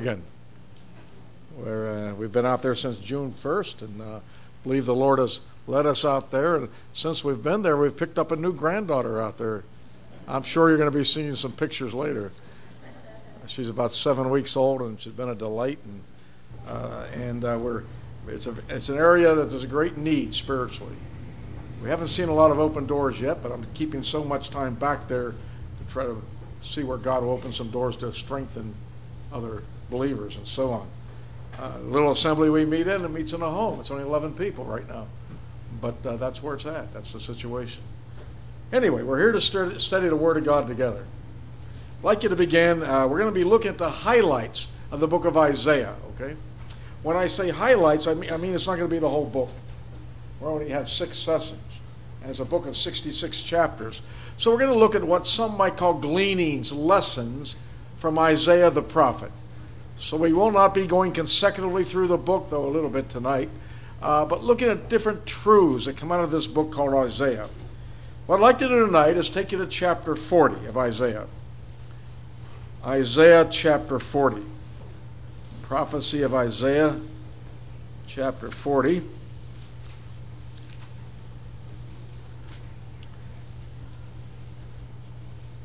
Oregon. Where uh, we've been out there since June 1st, and uh, believe the Lord has led us out there. And since we've been there, we've picked up a new granddaughter out there. I'm sure you're going to be seeing some pictures later. She's about seven weeks old, and she's been a delight. And uh, and uh, we're it's a it's an area that there's a great need spiritually. We haven't seen a lot of open doors yet, but I'm keeping so much time back there to try to see where God will open some doors to strengthen other believers and so on. Uh, little assembly we meet in, it meets in a home. It's only 11 people right now, but uh, that's where it's at. That's the situation. Anyway, we're here to study the Word of God together. I'd like you to begin. Uh, we're going to be looking at the highlights of the book of Isaiah. Okay. When I say highlights, I mean, I mean it's not going to be the whole book. We only have six sessions, and it's a book of 66 chapters. So we're going to look at what some might call gleanings, lessons from Isaiah the prophet. So we will not be going consecutively through the book, though a little bit tonight, uh, but looking at different truths that come out of this book called Isaiah. What I'd like to do tonight is take you to chapter 40 of Isaiah. Isaiah chapter 40 prophecy of Isaiah, chapter 40.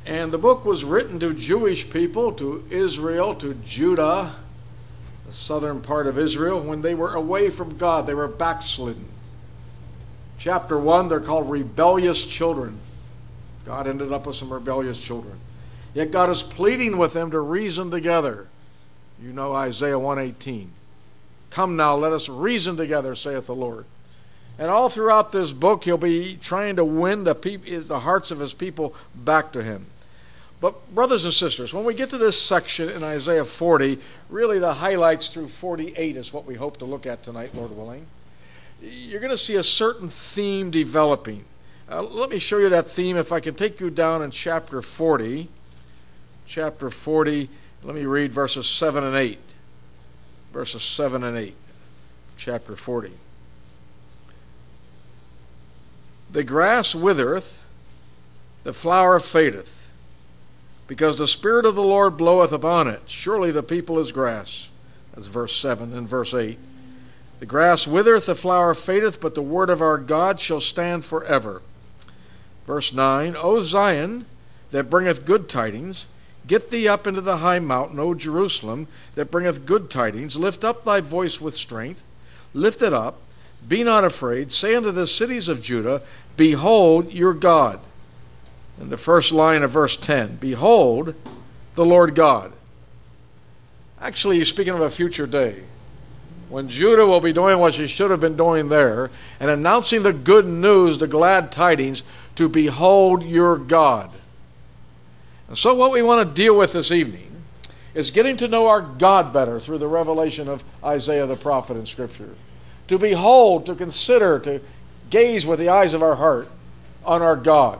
And the book was written to Jewish people, to Israel, to Judah, the southern part of Israel, when they were away from God. They were backslidden. Chapter 1, they're called rebellious children. God ended up with some rebellious children. Yet God is pleading with them to reason together. You know Isaiah 118. Come now, let us reason together, saith the Lord. And all throughout this book, he'll be trying to win the, the hearts of his people back to him. But, brothers and sisters, when we get to this section in Isaiah 40, really the highlights through 48 is what we hope to look at tonight, Lord willing. You're going to see a certain theme developing. Uh, let me show you that theme if I can take you down in chapter 40. Chapter 40 let me read verses 7 and 8. Verses 7 and 8, chapter 40. The grass withereth, the flower fadeth, because the Spirit of the Lord bloweth upon it. Surely the people is grass. That's verse 7 and verse 8. The grass withereth, the flower fadeth, but the word of our God shall stand forever. Verse 9 O Zion, that bringeth good tidings, Get thee up into the high mountain, O Jerusalem, that bringeth good tidings. Lift up thy voice with strength. Lift it up. Be not afraid. Say unto the cities of Judah, Behold your God. In the first line of verse 10, Behold the Lord God. Actually, he's speaking of a future day when Judah will be doing what she should have been doing there and announcing the good news, the glad tidings, to behold your God. And so, what we want to deal with this evening is getting to know our God better through the revelation of Isaiah the prophet in Scripture. To behold, to consider, to gaze with the eyes of our heart on our God.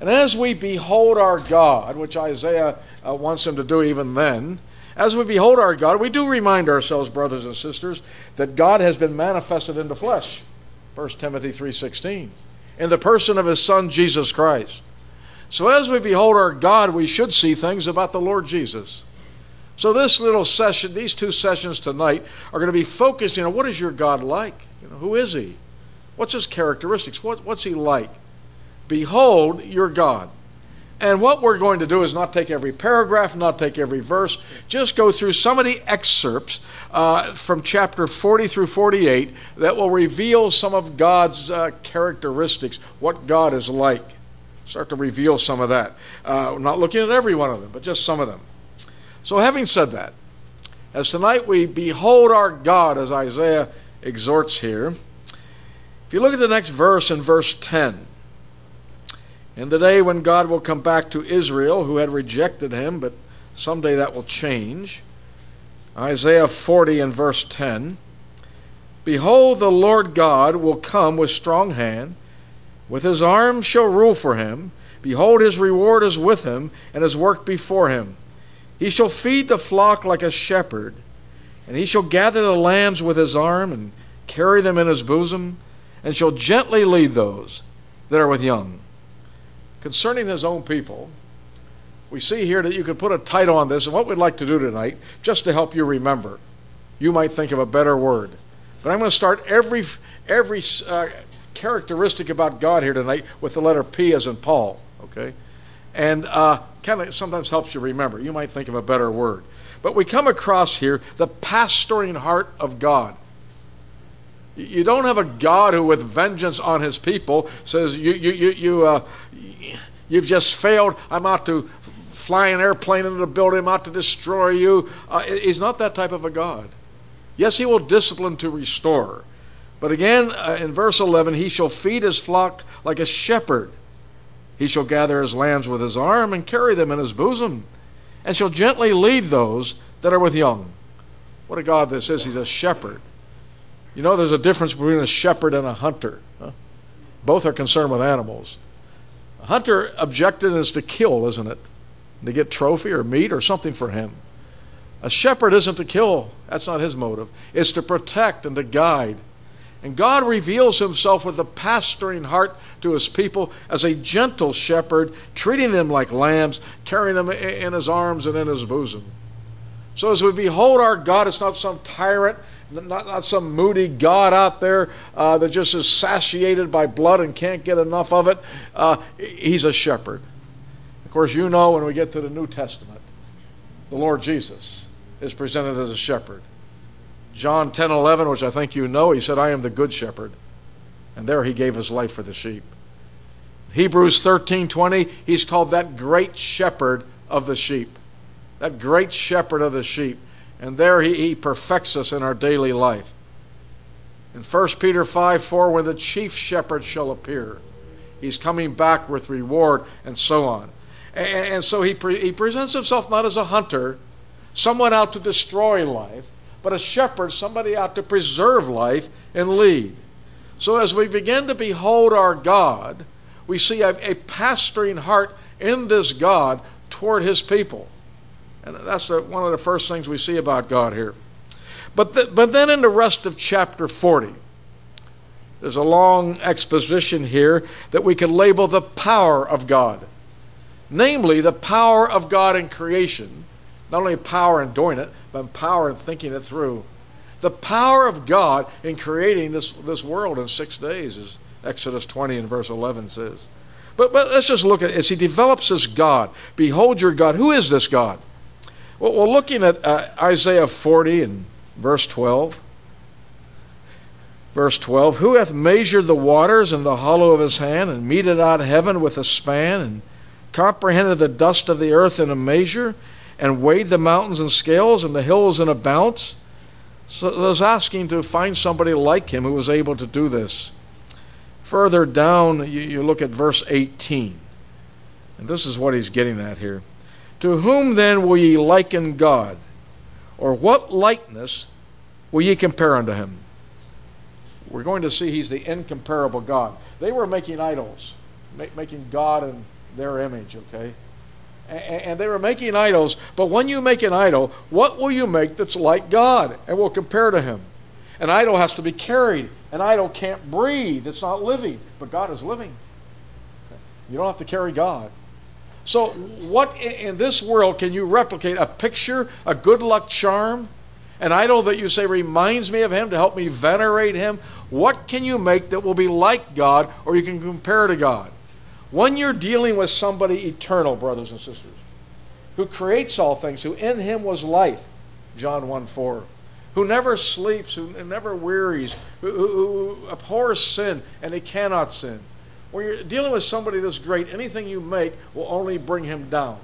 And as we behold our God, which Isaiah uh, wants him to do even then, as we behold our God, we do remind ourselves, brothers and sisters, that God has been manifested in the flesh. 1 Timothy 3:16. In the person of his son Jesus Christ. So as we behold our God, we should see things about the Lord Jesus. So this little session, these two sessions tonight, are going to be focused, you know, what is your God like? You know, who is he? What's his characteristics? What, what's he like? Behold your God. And what we're going to do is not take every paragraph, not take every verse, just go through some of the excerpts uh, from chapter 40 through 48 that will reveal some of God's uh, characteristics, what God is like start to reveal some of that. Uh, not looking at every one of them, but just some of them. So, having said that, as tonight we behold our God, as Isaiah exhorts here, if you look at the next verse in verse 10, in the day when God will come back to Israel, who had rejected him, but someday that will change. Isaiah 40 and verse 10 Behold, the Lord God will come with strong hand with his arm shall rule for him. Behold, his reward is with him, and his work before him. He shall feed the flock like a shepherd, and he shall gather the lambs with his arm, and carry them in his bosom, and shall gently lead those that are with young. Concerning his own people, we see here that you could put a title on this, and what we'd like to do tonight, just to help you remember, you might think of a better word. But I'm going to start every every uh, characteristic about God here tonight with the letter P as in Paul. Okay, and uh, kind of sometimes helps you remember. You might think of a better word, but we come across here the pastoring heart of God. You don't have a God who, with vengeance on His people, says you you you you. Uh, You've just failed. I'm out to fly an airplane into the building. I'm out to destroy you. Uh, he's not that type of a God. Yes, he will discipline to restore. But again, uh, in verse 11, he shall feed his flock like a shepherd. He shall gather his lambs with his arm and carry them in his bosom, and shall gently lead those that are with young. What a God this is. He's a shepherd. You know, there's a difference between a shepherd and a hunter. Huh? Both are concerned with animals. A hunter objective is to kill, isn't it? To get trophy or meat or something for him. A shepherd isn't to kill, that's not his motive. It's to protect and to guide. And God reveals himself with a pastoring heart to his people as a gentle shepherd, treating them like lambs, carrying them in his arms and in his bosom. So as we behold our God, it's not some tyrant not, not some moody God out there uh, that just is satiated by blood and can't get enough of it. Uh, he's a shepherd. Of course, you know when we get to the New Testament, the Lord Jesus is presented as a shepherd. John 10 11, which I think you know, he said, I am the good shepherd. And there he gave his life for the sheep. Hebrews 13 20, he's called that great shepherd of the sheep. That great shepherd of the sheep. And there he, he perfects us in our daily life. In 1 Peter 5 4, when the chief shepherd shall appear, he's coming back with reward and so on. And, and so he, pre, he presents himself not as a hunter, someone out to destroy life, but a shepherd, somebody out to preserve life and lead. So as we begin to behold our God, we see a, a pastoring heart in this God toward his people. And that's the, one of the first things we see about God here. But, the, but then in the rest of chapter 40, there's a long exposition here that we can label the power of God. Namely, the power of God in creation. Not only power in doing it, but power in thinking it through. The power of God in creating this, this world in six days, as Exodus 20 and verse 11 says. But, but let's just look at it. As he develops this God, behold your God. Who is this God? Well, we're looking at uh, Isaiah 40 and verse 12. Verse 12 Who hath measured the waters in the hollow of his hand, and meted out heaven with a span, and comprehended the dust of the earth in a measure, and weighed the mountains in scales, and the hills in a balance? So I was asking to find somebody like him who was able to do this. Further down, you, you look at verse 18. And this is what he's getting at here. To whom then will ye liken God? Or what likeness will ye compare unto him? We're going to see he's the incomparable God. They were making idols, making God in their image, okay? And they were making idols, but when you make an idol, what will you make that's like God and will compare to him? An idol has to be carried. An idol can't breathe, it's not living, but God is living. You don't have to carry God. So, what in this world can you replicate? A picture, a good luck charm, an idol that you say reminds me of Him to help me venerate Him? What can you make that will be like God or you can compare to God? When you're dealing with somebody eternal, brothers and sisters, who creates all things, who in Him was life, John 1 4, who never sleeps, who never wearies, who, who, who abhors sin and he cannot sin when you're dealing with somebody this great, anything you make will only bring him down.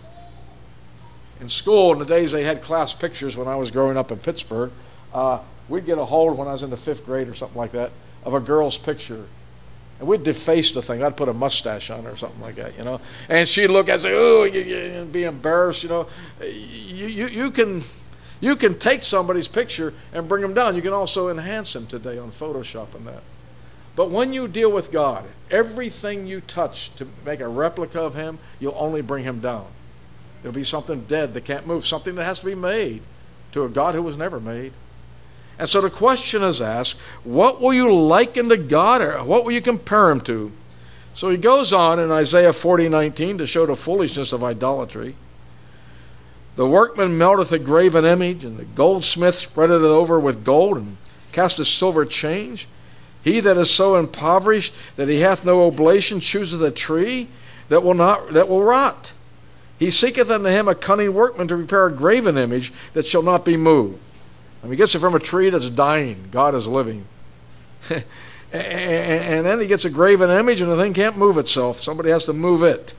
In school, in the days they had class pictures when I was growing up in Pittsburgh, uh, we'd get a hold when I was in the fifth grade or something like that of a girl's picture. And we'd deface the thing. I'd put a mustache on her or something like that, you know. And she'd look and say, "Oh," and be embarrassed, you know. You, you, you can you can take somebody's picture and bring them down. You can also enhance them today on Photoshop and that. But when you deal with God, everything you touch to make a replica of Him, you'll only bring Him down. It'll be something dead that can't move, something that has to be made to a God who was never made. And so the question is asked what will you liken to God or what will you compare Him to? So he goes on in Isaiah 40 19 to show the foolishness of idolatry. The workman melteth a graven image, and the goldsmith spreadeth it over with gold, and casteth silver change. He that is so impoverished that he hath no oblation chooseth a tree that will not that will rot. He seeketh unto him a cunning workman to prepare a graven image that shall not be moved. And he gets it from a tree that's dying. God is living. and then he gets a graven image, and the thing can't move itself. Somebody has to move it.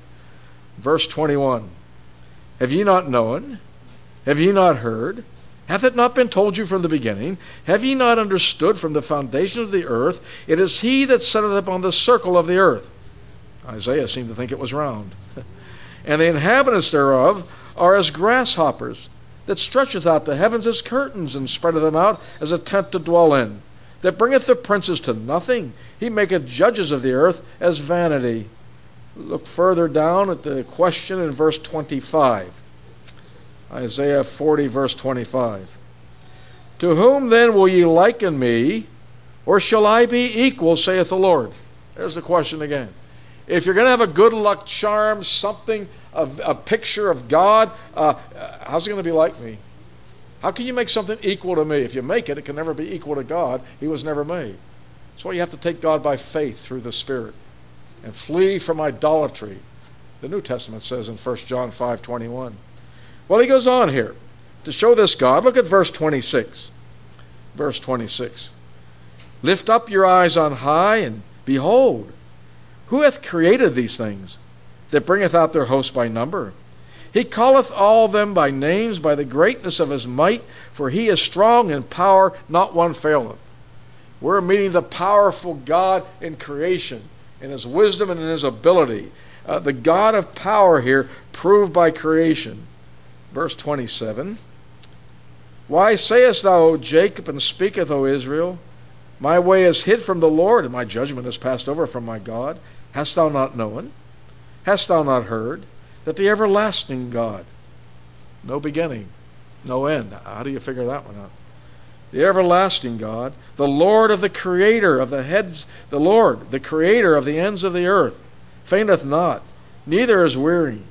Verse 21 Have ye not known? Have ye not heard? Hath it not been told you from the beginning? Have ye not understood from the foundation of the earth? It is he that setteth upon the circle of the earth. Isaiah seemed to think it was round. and the inhabitants thereof are as grasshoppers, that stretcheth out the heavens as curtains, and spreadeth them out as a tent to dwell in, that bringeth the princes to nothing. He maketh judges of the earth as vanity. Look further down at the question in verse 25. Isaiah 40, verse 25. To whom then will ye liken me, or shall I be equal, saith the Lord? There's the question again. If you're going to have a good luck charm, something, a, a picture of God, uh, how's it going to be like me? How can you make something equal to me? If you make it, it can never be equal to God. He was never made. That's why you have to take God by faith through the Spirit and flee from idolatry. The New Testament says in 1 John 5 21. Well, he goes on here to show this God. Look at verse 26. Verse 26. Lift up your eyes on high and behold, who hath created these things that bringeth out their host by number? He calleth all them by names by the greatness of his might, for he is strong in power, not one faileth. We're meeting the powerful God in creation, in his wisdom and in his ability. Uh, the God of power here, proved by creation. Verse 27 Why sayest thou, O Jacob, and speaketh, O Israel? My way is hid from the Lord, and my judgment is passed over from my God. Hast thou not known? Hast thou not heard that the everlasting God, no beginning, no end, how do you figure that one out? The everlasting God, the Lord of the Creator of the heads, the Lord, the Creator of the ends of the earth, fainteth not, neither is weary.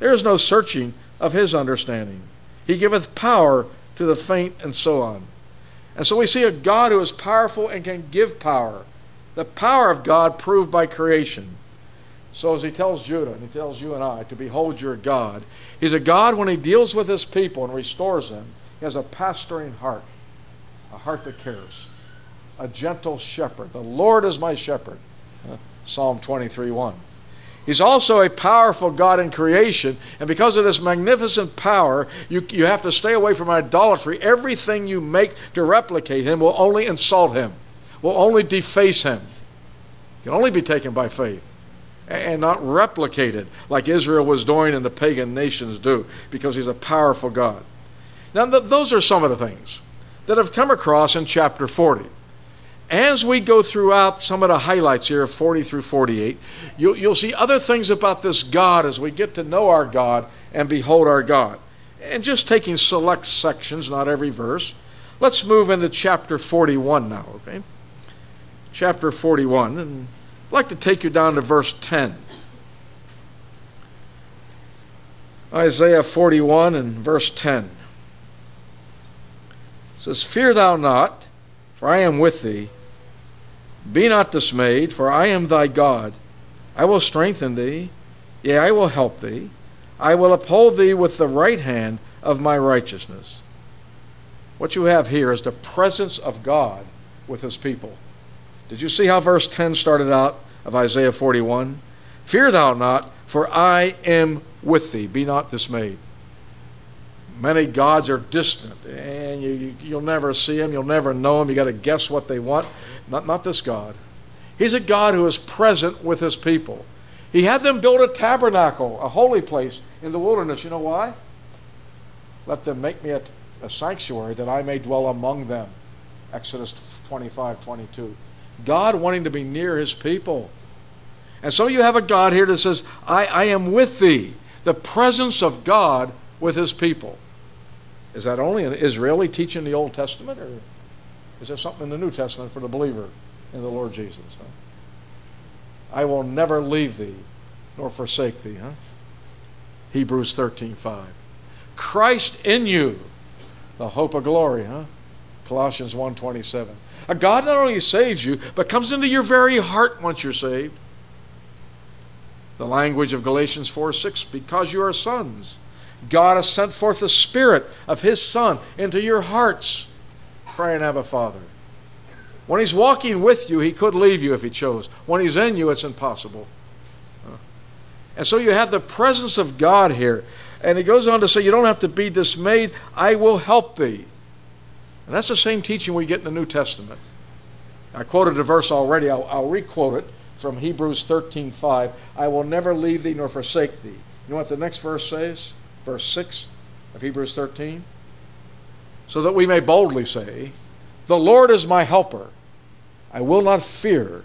There is no searching of his understanding. He giveth power to the faint, and so on. And so we see a God who is powerful and can give power. The power of God proved by creation. So as he tells Judah, and he tells you and I, to behold your God, he's a God when he deals with his people and restores them. He has a pastoring heart, a heart that cares, a gentle shepherd. The Lord is my shepherd. Psalm 23 1. He's also a powerful God in creation, and because of this magnificent power, you, you have to stay away from idolatry. Everything you make to replicate Him will only insult Him, will only deface Him. It can only be taken by faith and not replicated like Israel was doing and the pagan nations do, because He's a powerful God. Now, th- those are some of the things that have come across in chapter 40 as we go throughout some of the highlights here of 40 through 48, you'll, you'll see other things about this God as we get to know our God and behold our God. And just taking select sections, not every verse, let's move into chapter 41 now, okay? Chapter 41, and I'd like to take you down to verse 10. Isaiah 41 and verse 10 it says, Fear thou not for I am with thee. Be not dismayed, for I am thy God. I will strengthen thee, yea, I will help thee. I will uphold thee with the right hand of my righteousness. What you have here is the presence of God with his people. Did you see how verse 10 started out of Isaiah 41? Fear thou not, for I am with thee. Be not dismayed. Many gods are distant, and you, you, will never see them, you'll never know them. you got to guess what they want. Not, not this God. He's a God who is present with his people. He had them build a tabernacle, a holy place in the wilderness. You know why? Let them make me a, a sanctuary that I may dwell among them. Exodus 25 22. God wanting to be near his people. And so you have a God here that says, I, I am with thee. The presence of God with his people. Is that only an Israeli teaching the Old Testament, or is there something in the New Testament for the believer in the Lord Jesus? Huh? I will never leave thee nor forsake thee. Huh? Hebrews 13 5. Christ in you, the hope of glory, huh? Colossians 1.27. A God not only saves you, but comes into your very heart once you're saved. The language of Galatians 4 6, because you are sons. God has sent forth the Spirit of His Son into your hearts, crying, Abba, Father. When He's walking with you, He could leave you if He chose. When He's in you, it's impossible. And so you have the presence of God here. And He goes on to say, You don't have to be dismayed. I will help thee. And that's the same teaching we get in the New Testament. I quoted a verse already. I'll, I'll requote it from Hebrews 13:5. I will never leave thee nor forsake thee. You know what the next verse says? Verse 6 of Hebrews 13. So that we may boldly say, The Lord is my helper. I will not fear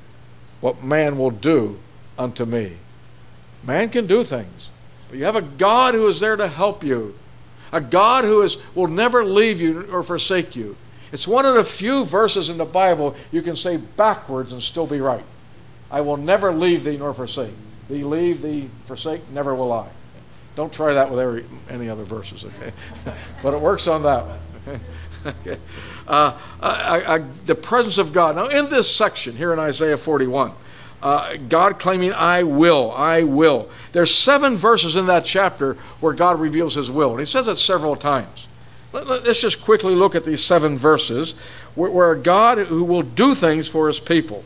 what man will do unto me. Man can do things, but you have a God who is there to help you a God who is, will never leave you or forsake you. It's one of the few verses in the Bible you can say backwards and still be right. I will never leave thee nor forsake. Thee leave, thee forsake, never will I. Don't try that with every, any other verses, okay? but it works on that one. okay. Uh, I, I, the presence of God. Now, in this section here in Isaiah 41, uh, God claiming, I will, I will. There's seven verses in that chapter where God reveals his will. And he says it several times. Let, us just quickly look at these seven verses where, where God who will do things for his people.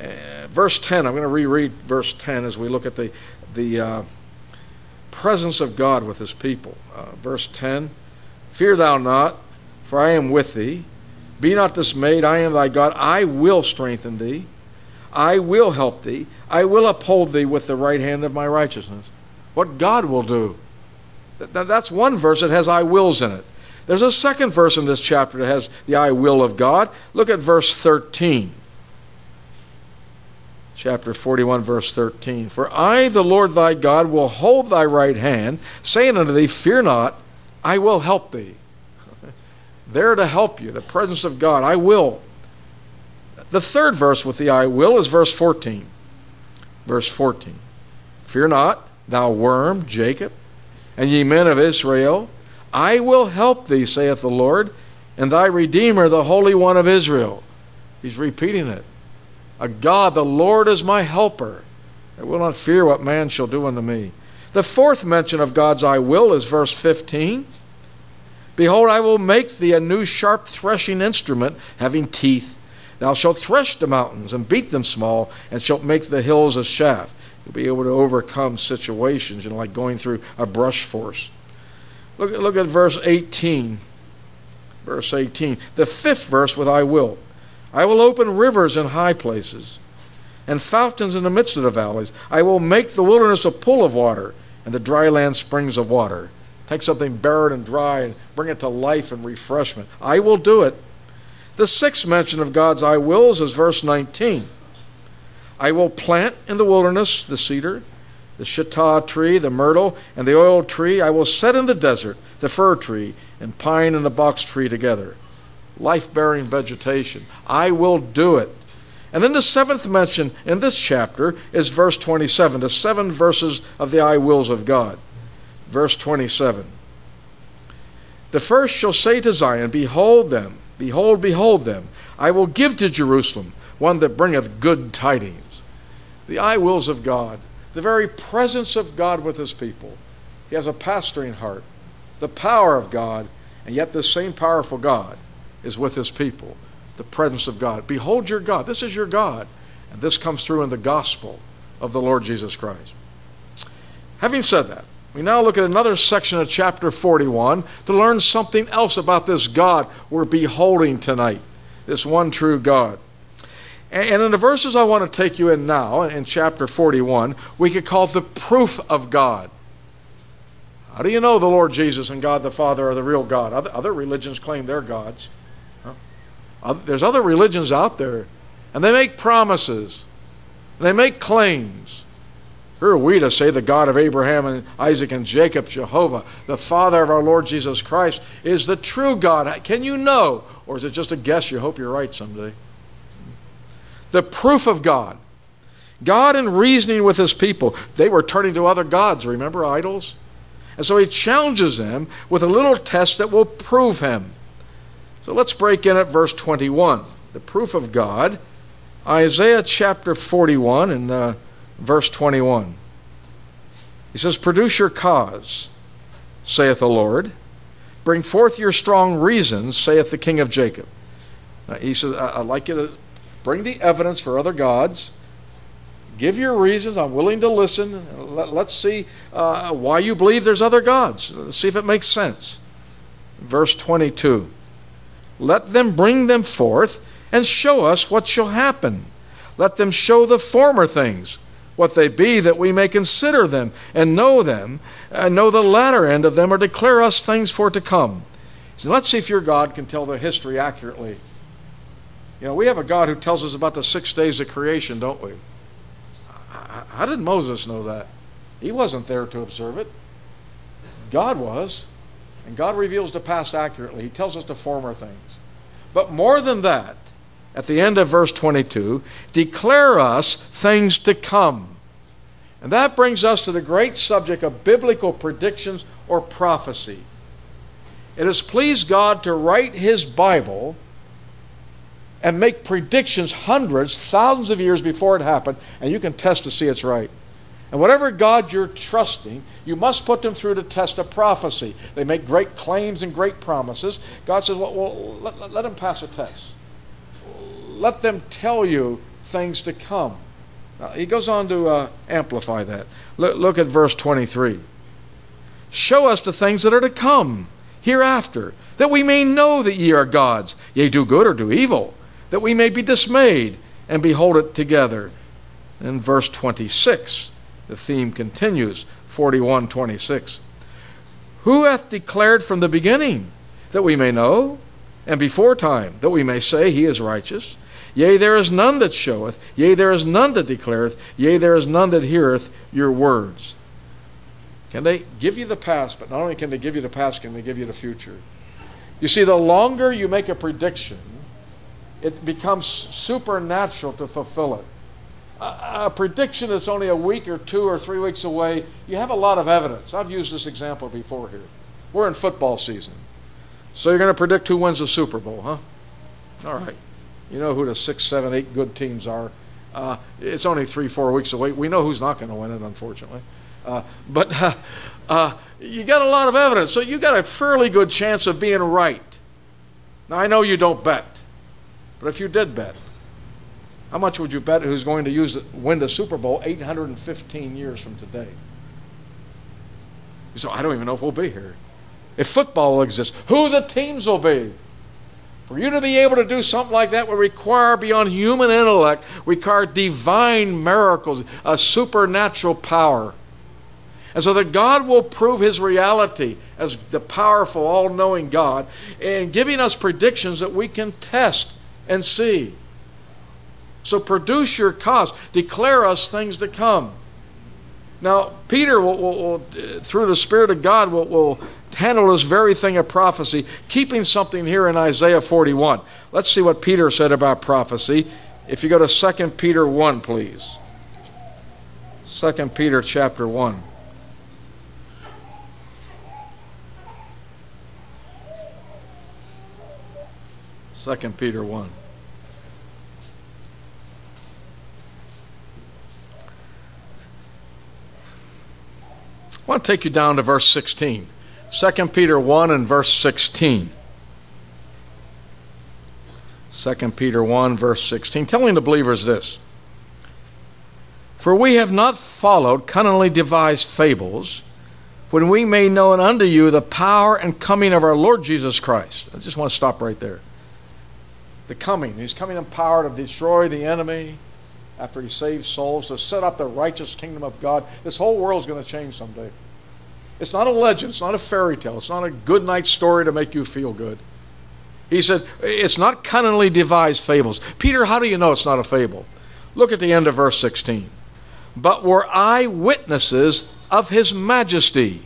Uh, verse 10, I'm going to reread verse 10 as we look at the, the uh, presence of God with his people. Uh, verse 10 Fear thou not, for I am with thee. Be not dismayed, I am thy God. I will strengthen thee. I will help thee. I will uphold thee with the right hand of my righteousness. What God will do. That's one verse that has I wills in it. There's a second verse in this chapter that has the I will of God. Look at verse 13. Chapter 41, verse 13. For I, the Lord thy God, will hold thy right hand, saying unto thee, Fear not, I will help thee. there to help you, the presence of God, I will. The third verse with the I will is verse 14. Verse 14. Fear not, thou worm, Jacob, and ye men of Israel. I will help thee, saith the Lord, and thy Redeemer, the Holy One of Israel. He's repeating it. A God, the Lord is my helper. I will not fear what man shall do unto me. The fourth mention of God's I will is verse 15. Behold, I will make thee a new sharp threshing instrument having teeth Thou shalt thresh the mountains and beat them small, and shalt make the hills a shaft. You'll be able to overcome situations, you know, like going through a brush force. Look, look at verse 18. Verse 18. The fifth verse with I will. I will open rivers in high places and fountains in the midst of the valleys. I will make the wilderness a pool of water and the dry land springs of water. Take something barren and dry and bring it to life and refreshment. I will do it. The sixth mention of God's I wills is verse 19. I will plant in the wilderness the cedar, the shittah tree, the myrtle, and the oil tree. I will set in the desert the fir tree, and pine and the box tree together. Life bearing vegetation. I will do it. And then the seventh mention in this chapter is verse 27, the seven verses of the I wills of God. Verse 27. The first shall say to Zion, Behold them, Behold, behold them. I will give to Jerusalem one that bringeth good tidings. The I wills of God, the very presence of God with his people. He has a pastoring heart, the power of God, and yet this same powerful God is with his people. The presence of God. Behold your God. This is your God. And this comes through in the gospel of the Lord Jesus Christ. Having said that, we now look at another section of chapter 41 to learn something else about this God we're beholding tonight, this one true God. And in the verses I want to take you in now, in chapter 41, we could call the proof of God. How do you know the Lord Jesus and God the Father are the real God? Other, other religions claim they're gods. There's other religions out there, and they make promises, they make claims. Who are we to say the God of Abraham and Isaac and Jacob, Jehovah, the Father of our Lord Jesus Christ, is the true God? Can you know? Or is it just a guess? You hope you're right someday. The proof of God. God, in reasoning with his people, they were turning to other gods, remember, idols? And so he challenges them with a little test that will prove him. So let's break in at verse 21. The proof of God. Isaiah chapter 41 and uh, verse 21. He says, Produce your cause, saith the Lord. Bring forth your strong reasons, saith the King of Jacob. Now, he says, I'd like you to bring the evidence for other gods Give your reasons. I'm willing to listen. Let, us see uh, why you believe there's other gods. Let's see if it makes sense. Verse 22 Let them bring them forth and show us what shall happen. Let them show the former things, what they be, that we may consider them and know them, and know the latter end of them, or declare us things for to come. So let's see if your God can tell the history accurately. You know, we have a God who tells us about the six days of creation, don't we? How did Moses know that? He wasn't there to observe it. God was. And God reveals the past accurately. He tells us the former things. But more than that, at the end of verse 22, declare us things to come. And that brings us to the great subject of biblical predictions or prophecy. It has pleased God to write His Bible and make predictions hundreds, thousands of years before it happened, and you can test to see it's right. And whatever God you're trusting, you must put them through the test of prophecy. They make great claims and great promises. God says, well, well let, let, let them pass a test. Let them tell you things to come. Now, he goes on to uh, amplify that. Look, look at verse 23. Show us the things that are to come hereafter, that we may know that ye are gods, yea, do good or do evil that we may be dismayed and behold it together. In verse 26, the theme continues 41 26. Who hath declared from the beginning that we may know, and before time that we may say he is righteous? Yea, there is none that showeth, yea, there is none that declareth, yea, there is none that heareth your words. Can they give you the past, but not only can they give you the past, can they give you the future? You see, the longer you make a prediction, it becomes supernatural to fulfill it. A, prediction that's only a week or two or three weeks away, you have a lot of evidence. I've used this example before here. We're in football season. So you're going to predict who wins the Super Bowl, huh? All right. You know who the six, seven, eight good teams are. Uh, it's only three, four weeks away. We know who's not going to win it, unfortunately. Uh, but uh, you got a lot of evidence, so you got a fairly good chance of being right. Now, I know you don't bet. But if you did bet, how much would you bet who's going to use win the Super Bowl 815 years from today? So I don't even know if we'll be here. If football exists, who the teams will be. For you to be able to do something like that would require beyond human intellect, require divine miracles, a supernatural power. And so that God will prove his reality as the powerful, all knowing God in giving us predictions that we can test and see. So produce your cause. Declare us things to come. Now, Peter, will, will, will, through the Spirit of God, will, handle this very thing of prophecy, keeping something here in Isaiah 41. Let's see what Peter said about prophecy. If you go to 2 Peter 1, please. 2 Peter chapter 1. Second Peter 1. I want to take you down to verse 16. 2 Peter 1 and verse 16. 2 Peter 1, verse 16, telling the believers this For we have not followed cunningly devised fables when we made known unto you the power and coming of our Lord Jesus Christ. I just want to stop right there the coming. He's coming in power to destroy the enemy after he saves souls, to set up the righteous kingdom of God. This whole world is going to change someday. It's not a legend, it's not a fairy tale, it's not a good night story to make you feel good. He said, it's not cunningly devised fables. Peter, how do you know it's not a fable? Look at the end of verse 16. But were eyewitnesses of his majesty.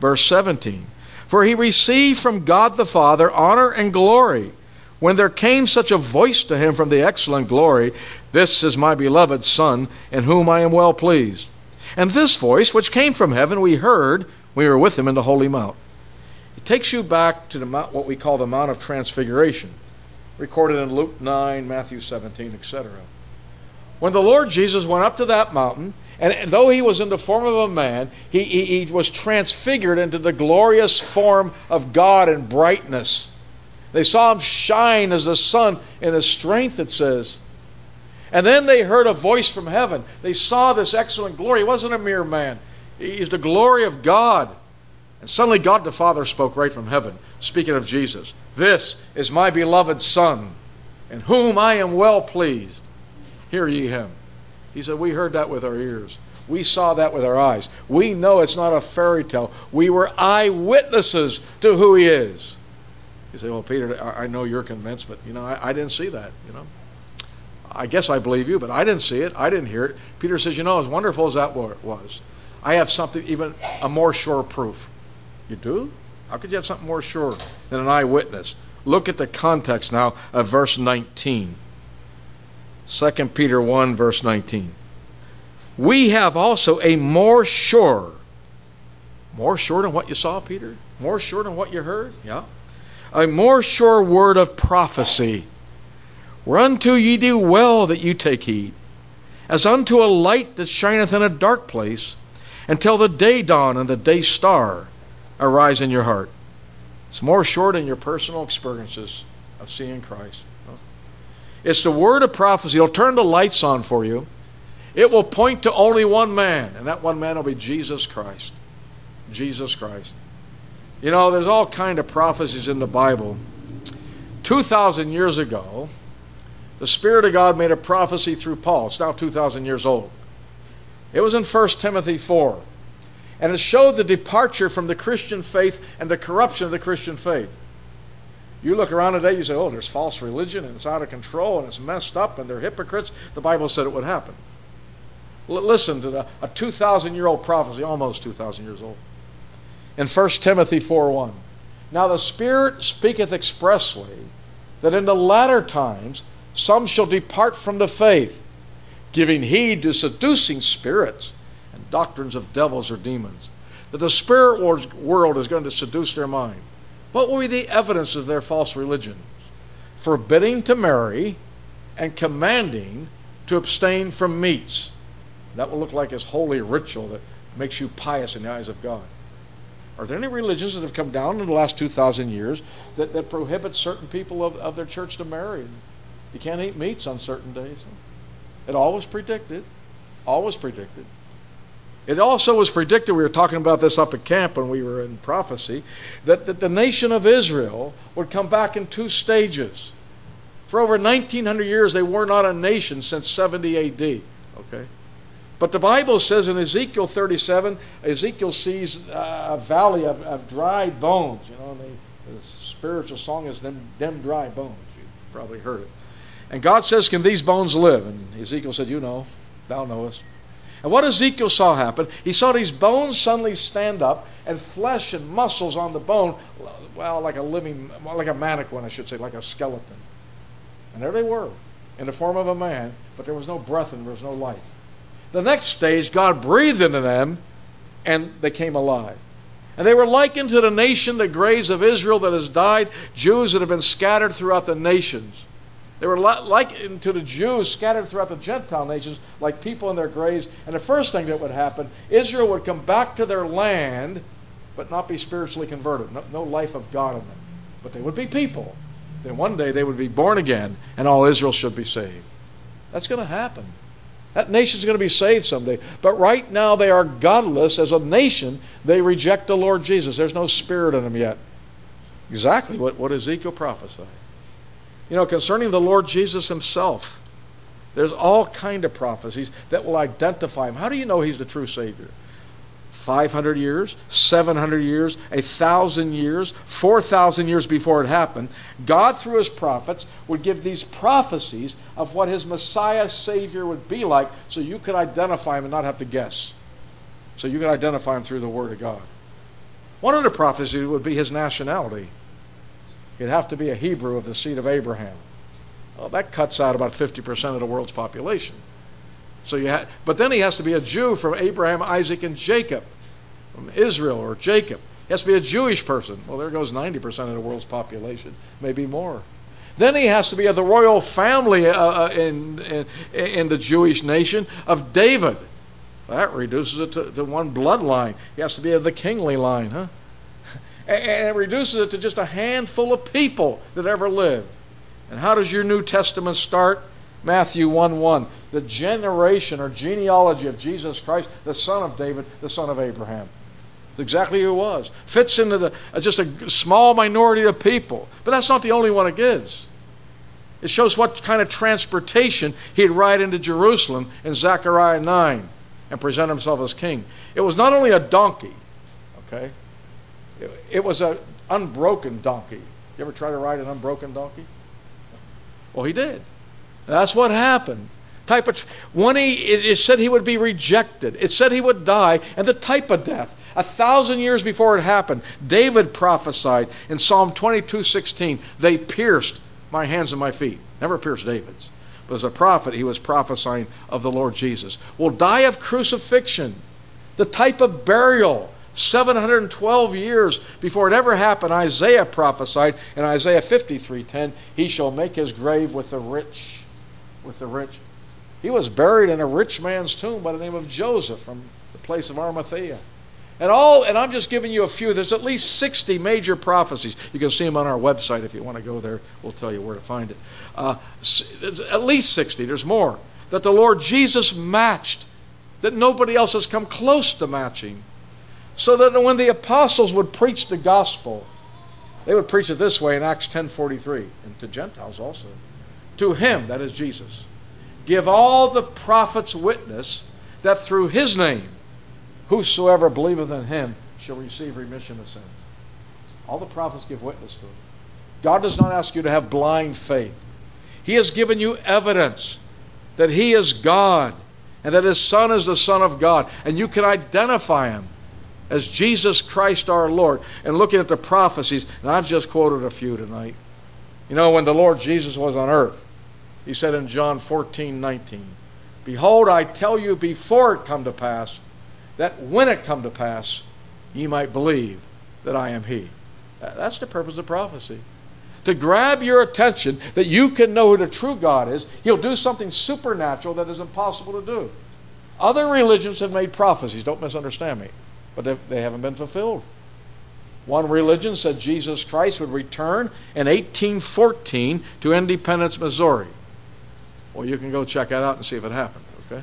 Verse 17. For he received from God the Father honor and glory when there came such a voice to him from the excellent glory, This is my beloved Son, in whom I am well pleased. And this voice, which came from heaven, we heard we were with him in the Holy Mount. It takes you back to the mount, what we call the Mount of Transfiguration, recorded in Luke 9, Matthew 17, etc. When the Lord Jesus went up to that mountain, and though he was in the form of a man, he, he, he was transfigured into the glorious form of God and brightness. They saw him shine as the sun in his strength, it says. And then they heard a voice from heaven. They saw this excellent glory. He wasn't a mere man, he's the glory of God. And suddenly God the Father spoke right from heaven, speaking of Jesus. This is my beloved Son, in whom I am well pleased. Hear ye him. He said, We heard that with our ears. We saw that with our eyes. We know it's not a fairy tale. We were eyewitnesses to who he is. You say, Well, Peter, I know you're convinced, but you know, I, I didn't see that, you know. I guess I believe you, but I didn't see it. I didn't hear it. Peter says, You know, as wonderful as that was, I have something, even a more sure proof. You do? How could you have something more sure than an eyewitness? Look at the context now of verse 19. 2 Peter 1, verse 19. We have also a more sure, more sure than what you saw, Peter? More sure than what you heard? Yeah. A more sure word of prophecy. Whereunto ye do well that you take heed, as unto a light that shineth in a dark place, until the day dawn and the day star arise in your heart. It's more short in your personal experiences of seeing Christ. It's the word of prophecy. It'll turn the lights on for you. It will point to only one man, and that one man will be Jesus Christ. Jesus Christ. You know, there's all kind of prophecies in the Bible. 2,000 years ago, the Spirit of God made a prophecy through Paul. It's now 2,000 years old. It was in 1 Timothy 4. And it showed the departure from the Christian faith and the corruption of the Christian faith. You look around today, you say, oh, there's false religion and it's out of control and it's messed up and they're hypocrites. The Bible said it would happen. L- listen to the, a 2,000 year old prophecy, almost 2,000 years old. In 1 Timothy 4 1. Now the Spirit speaketh expressly that in the latter times some shall depart from the faith, giving heed to seducing spirits and doctrines of devils or demons. That the spirit world is going to seduce their mind. What will be the evidence of their false religions? Forbidding to marry and commanding to abstain from meats. That will look like this holy ritual that makes you pious in the eyes of God. Are there any religions that have come down in the last 2,000 years that, that prohibit certain people of, of their church to marry? You can't eat meats on certain days. It always predicted. Always predicted. It also was predicted, we were talking about this up at camp when we were in prophecy, that, that the nation of Israel would come back in two stages. For over 1900 years, they were not a nation since 70 AD. Okay? But the Bible says in Ezekiel 37, Ezekiel sees a valley of, of dry bones. You know, the, the spiritual song is them, them dry bones. You probably heard it. And God says, Can these bones live? And Ezekiel said, You know, thou knowest. And what Ezekiel saw happen, he saw these bones suddenly stand up and flesh and muscles on the bone, well, like a living, like a mannequin, I should say, like a skeleton. And there they were, in the form of a man, but there was no breath and there was no life. The next stage, God breathed into them and they came alive. And they were likened to the nation, the graves of Israel that has died, Jews that have been scattered throughout the nations. They were like to the Jews scattered throughout the Gentile nations, like people in their graves. And the first thing that would happen, Israel would come back to their land, but not be spiritually converted. No, no life of God in them. But they would be people. Then one day they would be born again, and all Israel should be saved. That's going to happen. That nation's going to be saved someday. But right now they are godless as a nation. They reject the Lord Jesus. There's no spirit in them yet. Exactly what, what Ezekiel prophesied. You know, concerning the Lord Jesus himself, there's all kind of prophecies that will identify him. How do you know he's the true Savior? 500 years, 700 years, 1,000 years, 4,000 years before it happened, God, through his prophets, would give these prophecies of what his Messiah Savior would be like so you could identify him and not have to guess. So you could identify him through the Word of God. One of the prophecies would be his nationality. He'd have to be a Hebrew of the seed of Abraham. Well, that cuts out about 50% of the world's population. So you ha- but then he has to be a Jew from Abraham, Isaac, and Jacob. from Israel or Jacob. He has to be a Jewish person. Well, there goes 90% of the world's population, maybe more. Then he has to be of the royal family uh, uh, in, in, in, the Jewish nation of David. That reduces it to, to, one bloodline. He has to be of the kingly line, huh? And it reduces it to just a handful of people that ever lived. And how does your New Testament start? Matthew 1 1. The generation or genealogy of Jesus Christ, the son of David, the son of Abraham. It's exactly who was. Fits into the, uh, just a small minority of people. But that's not the only one it gives. It shows what kind of transportation he'd ride into Jerusalem in Zechariah 9 and present himself as king. It was not only a donkey, okay? It, was an unbroken donkey. You ever try to ride an unbroken donkey? Well, he did. That's what happened. Type of when he it said he would be rejected. It said he would die, and the type of death. A thousand years before it happened, David prophesied in Psalm 22 16, they pierced my hands and my feet. Never pierced David's. But as a prophet, he was prophesying of the Lord Jesus. Will die of crucifixion, the type of burial. 712 years before it ever happened, Isaiah prophesied in Isaiah 53:10, he shall make his grave with the rich. With the rich. He was buried in a rich man's tomb by the name of Joseph from the place of Arimathea. And all, and I'm just giving you a few. There's at least 60 major prophecies. You can see them on our website if you want to go there. We'll tell you where to find it. Uh, at least 60. There's more that the Lord Jesus matched that nobody else has come close to matching. So that when the apostles would preach the gospel, they would preach it this way in Acts 10:43, and to Gentiles also. To him, that is Jesus, give all the prophets witness that through his name Whosoever believeth in him shall receive remission of sins. All the prophets give witness to it. God does not ask you to have blind faith. He has given you evidence that He is God and that His Son is the Son of God. And you can identify Him as Jesus Christ our Lord. And looking at the prophecies, and I've just quoted a few tonight. You know, when the Lord Jesus was on earth, He said in John 14 19, Behold, I tell you before it come to pass, that when it come to pass, ye might believe that I am He. That's the purpose of prophecy. To grab your attention that you can know who the true God is, He'll do something supernatural that is impossible to do. Other religions have made prophecies, don't misunderstand me, but they haven't been fulfilled. One religion said Jesus Christ would return in 1814 to Independence, Missouri. Well, you can go check that out and see if it happened, okay?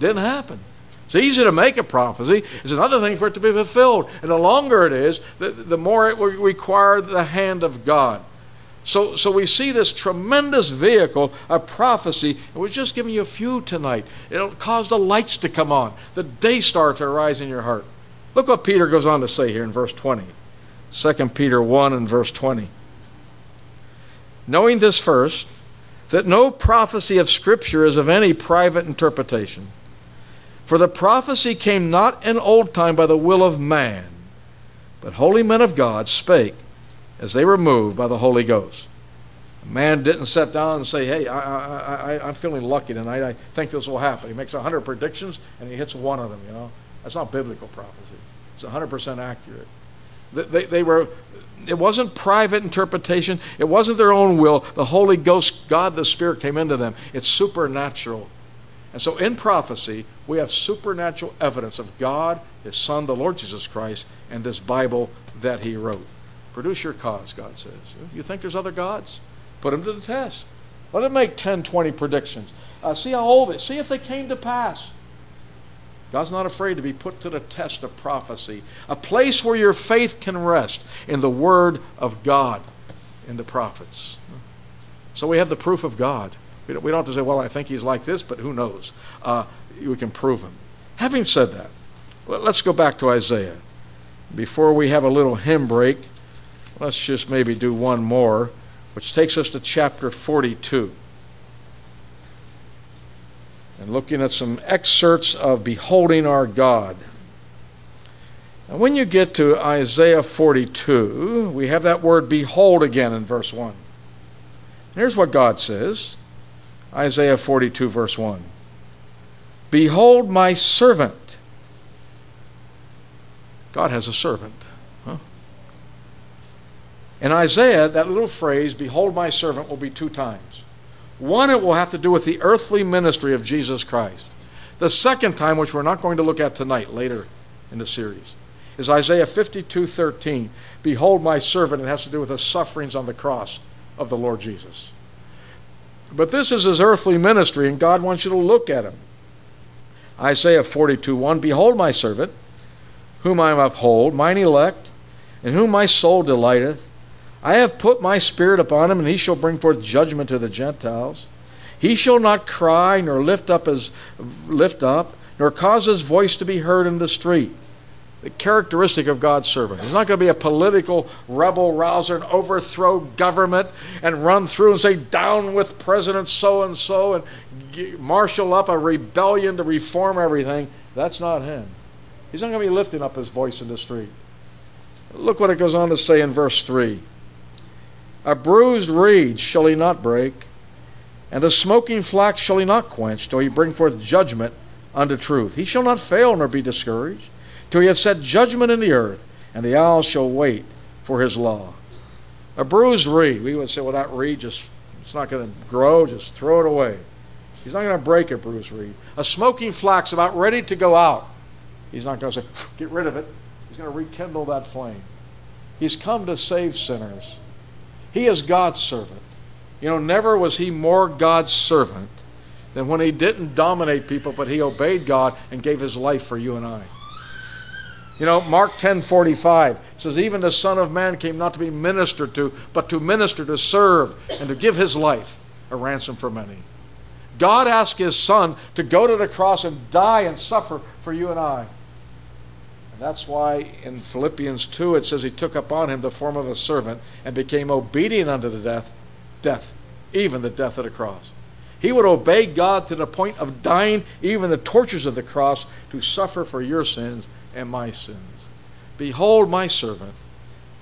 Didn't happen. It's easy to make a prophecy. It's another thing for it to be fulfilled. And the longer it is, the, the more it will require the hand of God. So, so we see this tremendous vehicle of prophecy. And we're just giving you a few tonight. It'll cause the lights to come on, the day star to arise in your heart. Look what Peter goes on to say here in verse 20. 2 Peter 1 and verse 20. Knowing this first, that no prophecy of Scripture is of any private interpretation. For the prophecy came not in old time by the will of man, but holy men of God spake as they were moved by the Holy Ghost. A man didn't sit down and say, Hey, I, I, I'm feeling lucky tonight. I think this will happen. He makes 100 predictions and he hits one of them, you know. That's not biblical prophecy, it's 100% accurate. They, they, were it wasn't private interpretation. It wasn't their own will. The Holy Ghost, God the Spirit, came into them. It's supernatural. And so in prophecy, we have supernatural evidence of God, His Son, the Lord Jesus Christ, and this Bible that He wrote. Produce your cause, God says. You think there's other gods? Put them to the test. Let them make 10, 20 predictions. Uh, see how old it See if they came to pass. God's not afraid to be put to the test of prophecy. A place where your faith can rest in the Word of God in the prophets. So we have the proof of God. We don't, we don't have to say, well, I think he's like this, but who knows? Uh, we can prove him. Having said that, let's go back to Isaiah. Before we have a little hymn break, let's just maybe do one more, which takes us to chapter 42. And looking at some excerpts of Beholding Our God. And when you get to Isaiah 42, we have that word behold again in verse 1. Here's what God says Isaiah 42, verse 1. Behold my servant, God has a servant. Huh? In Isaiah, that little phrase, Behold my servant, will be two times. One, it will have to do with the earthly ministry of Jesus Christ. The second time, which we're not going to look at tonight, later in the series, is Isaiah 52 13. Behold my servant. It has to do with the sufferings on the cross of the Lord Jesus. But this is his earthly ministry, and God wants you to look at him. Isaiah 42 1 Behold my servant, whom I uphold, mine elect, in whom my soul delighteth. I have put my spirit upon him, and he shall bring forth judgment to the Gentiles. He shall not cry, nor lift up his lift up, nor cause his voice to be heard in the street. The characteristic of God's servant. He's not going to be a political rebel rouser and overthrow government and run through and say, down with President so and so and marshal up a rebellion to reform everything. That's not him. He's not going to be lifting up his voice in the street. Look what it goes on to say in verse 3 A bruised reed shall he not break, and the smoking flax shall he not quench, till he bring forth judgment unto truth. He shall not fail nor be discouraged, till he have set judgment in the earth, and the owls shall wait for his law. A bruised reed, we would say, well, that reed just, it's not going to grow, just throw it away. He's not going to break a bruised reed. A smoking flax about ready to go out. He's not going to say, get rid of it. He's going to rekindle that flame. He's come to save sinners. He is God's servant. You know, never was he more God's servant than when he didn't dominate people, but he obeyed God and gave his life for you and I. You know, Mark 10:45 says even the son of man came not to be ministered to, but to minister to serve and to give his life a ransom for many. God asked his son to go to the cross and die and suffer for you and I. That's why in Philippians 2 it says he took upon him the form of a servant and became obedient unto the death, death, even the death of the cross. He would obey God to the point of dying, even the tortures of the cross, to suffer for your sins and my sins. Behold my servant.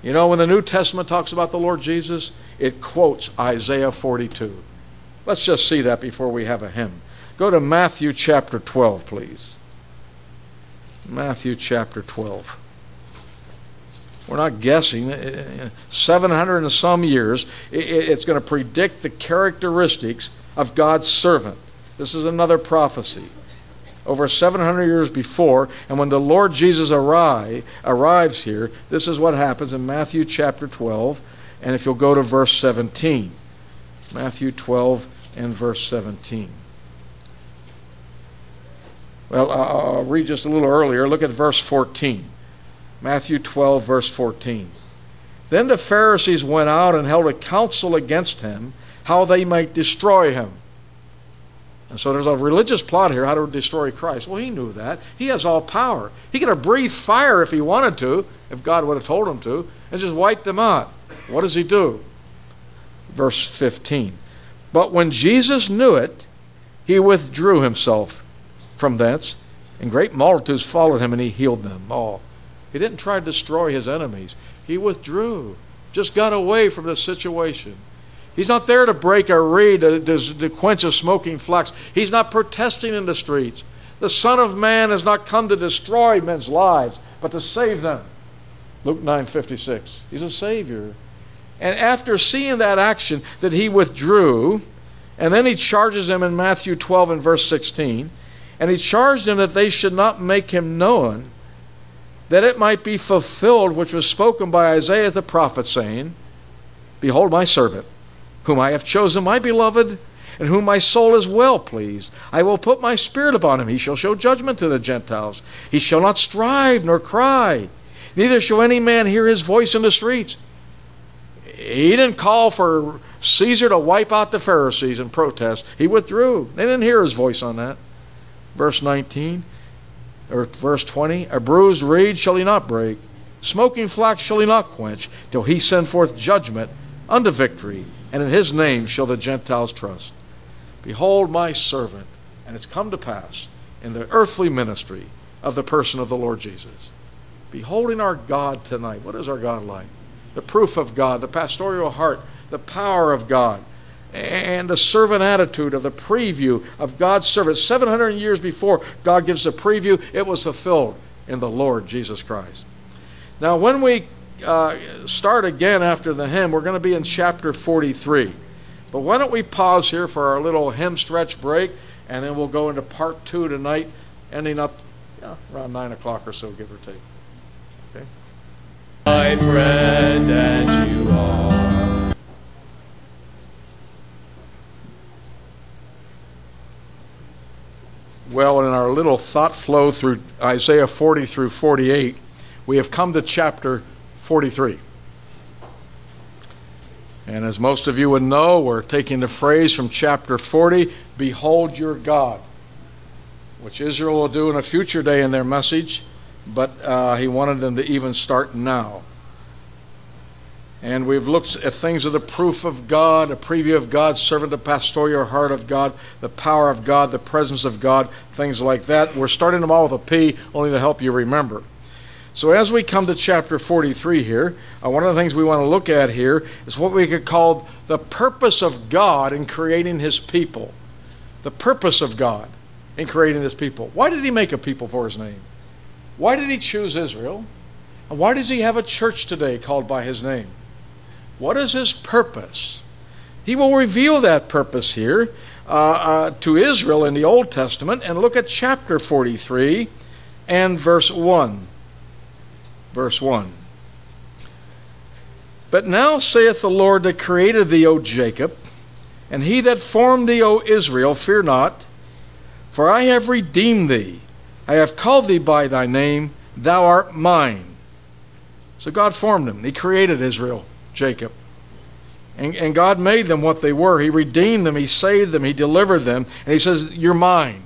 You know, when the New Testament talks about the Lord Jesus, it quotes Isaiah 42. Let's just see that before we have a hymn. Go to Matthew chapter 12, please. Matthew chapter 12. We're not guessing. Uh, 700 and some years, it's going to predict the characteristics of God's servant. This is another prophecy. Over 700 years before, and when the Lord Jesus arrive, arrives here, this is what happens in Matthew chapter 12, and if you'll go to verse 17. Matthew 12 and verse 17. Well, I'll read just a little earlier. Look at verse 14. Matthew 12, verse 14. Then the Pharisees went out and held a council against him, how they might destroy him. And so there's a religious plot here how to destroy Christ. Well, he knew that. He has all power. He could have breathed fire if he wanted to, if God would have told him to, and just wiped them out. What does he do? Verse 15. But when Jesus knew it, he withdrew himself from thence, and great multitudes followed him, and he healed them all. He didn't try to destroy his enemies, he withdrew, just got away from the situation. He's not there to break a reed, to, to, to quench a smoking flax. He's not protesting in the streets. The Son of Man has not come to destroy men's lives, but to save them. Luke 9:56. He's a savior. And after seeing that action that he withdrew, and then he charges them in Matthew 12 and verse 16, and he charged them that they should not make him known, that it might be fulfilled which was spoken by Isaiah the prophet, saying, Behold my servant, whom I have chosen, my beloved, and whom my soul is well pleased. I will put my spirit upon him. He shall show judgment to the Gentiles. He shall not strive nor cry, neither shall any man hear his voice in the streets. He didn't call for Caesar to wipe out the Pharisees and protest. He withdrew. They didn't hear his voice on that verse 19 or verse 20 a bruised reed shall he not break smoking flax shall he not quench till he send forth judgment unto victory and in his name shall the gentiles trust. Behold my servant and it's come to pass in the earthly ministry of the person of the lord jesus. Beholding our god tonight what is our god like? The proof of god the pastoral heart the power of god and the servant attitude of the preview of God's service. 700 years before God gives the preview, it was fulfilled in the Lord Jesus Christ. Now, when we uh, start again after the hymn, we're going to be in chapter 43. But why don't we pause here for our little hymn stretch break, and then we'll go into part two tonight, ending up around 9 o'clock or so, give or take. Okay? My friend and you are. Well, in our little thought flow through Isaiah 40 through 48, we have come to chapter 43. And as most of you would know, we're taking the phrase from chapter 40 Behold your God, which Israel will do in a future day in their message, but uh, he wanted them to even start now. And we've looked at things of the proof of God, a preview of God's servant, the pastoral heart of God, the power of God, the presence of God, things like that. We're starting them all with a P, only to help you remember. So, as we come to chapter 43 here, uh, one of the things we want to look at here is what we could call the purpose of God in creating his people. The purpose of God in creating his people. Why did he make a people for his name? Why did he choose Israel? And why does he have a church today called by his name? What is his purpose? He will reveal that purpose here uh, uh, to Israel in the Old Testament. And look at chapter 43 and verse 1. Verse 1. But now saith the Lord that created thee, O Jacob, and he that formed thee, O Israel, fear not, for I have redeemed thee. I have called thee by thy name, thou art mine. So God formed him. He created Israel. Jacob. And, and God made them what they were. He redeemed them, He saved them, He delivered them, and He says, You're mine.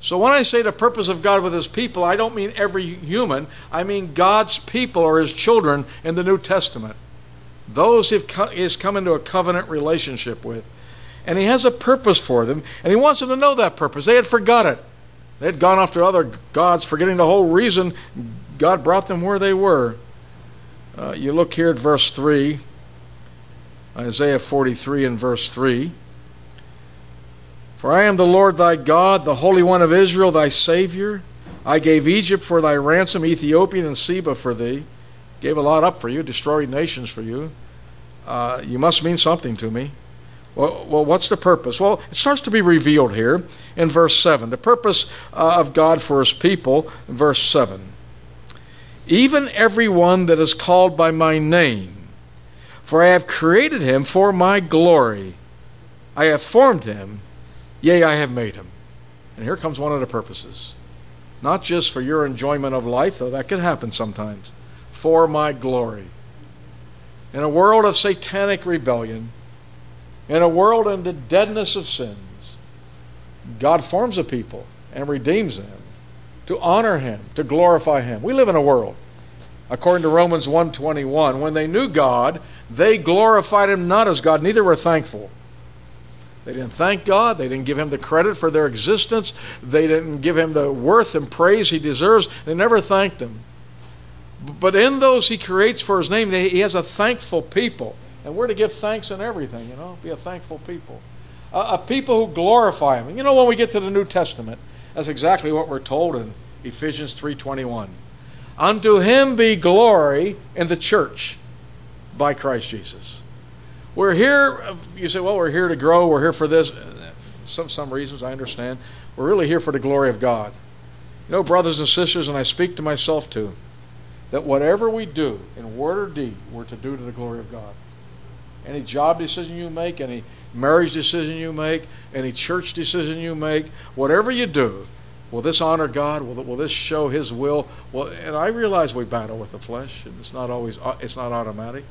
So when I say the purpose of God with His people, I don't mean every human. I mean God's people or His children in the New Testament. Those He has come into a covenant relationship with. And He has a purpose for them, and He wants them to know that purpose. They had forgot it. They had gone after other gods, forgetting the whole reason God brought them where they were. Uh, you look here at verse 3, Isaiah 43 and verse 3. For I am the Lord thy God, the Holy One of Israel, thy Savior. I gave Egypt for thy ransom, Ethiopian and Seba for thee. Gave a lot up for you, destroyed nations for you. Uh, you must mean something to me. Well, well, what's the purpose? Well, it starts to be revealed here in verse 7. The purpose uh, of God for his people, verse 7 even every one that is called by my name. For I have created him for my glory. I have formed him, yea, I have made him. And here comes one of the purposes. Not just for your enjoyment of life, though that can happen sometimes, for my glory. In a world of satanic rebellion, in a world in the deadness of sins, God forms a people and redeems them to honor him, to glorify him. We live in a world, according to Romans 1:21, when they knew God, they glorified him not as God, neither were thankful. They didn't thank God, they didn't give him the credit for their existence, they didn't give him the worth and praise he deserves. They never thanked him. But in those he creates for his name, he has a thankful people. And we're to give thanks in everything, you know, be a thankful people. A, a people who glorify him. You know, when we get to the New Testament, that's exactly what we're told in Ephesians 3:21. Unto him be glory in the church by Christ Jesus. We're here, you say, well, we're here to grow, we're here for this. Some, some reasons, I understand. We're really here for the glory of God. You know, brothers and sisters, and I speak to myself too, that whatever we do in word or deed, we're to do to the glory of God. Any job decision you make, any marriage decision you make, any church decision you make, whatever you do, will this honor God? Will, will this show His will? Well, and I realize we battle with the flesh, and it's not always uh, it's not automatic.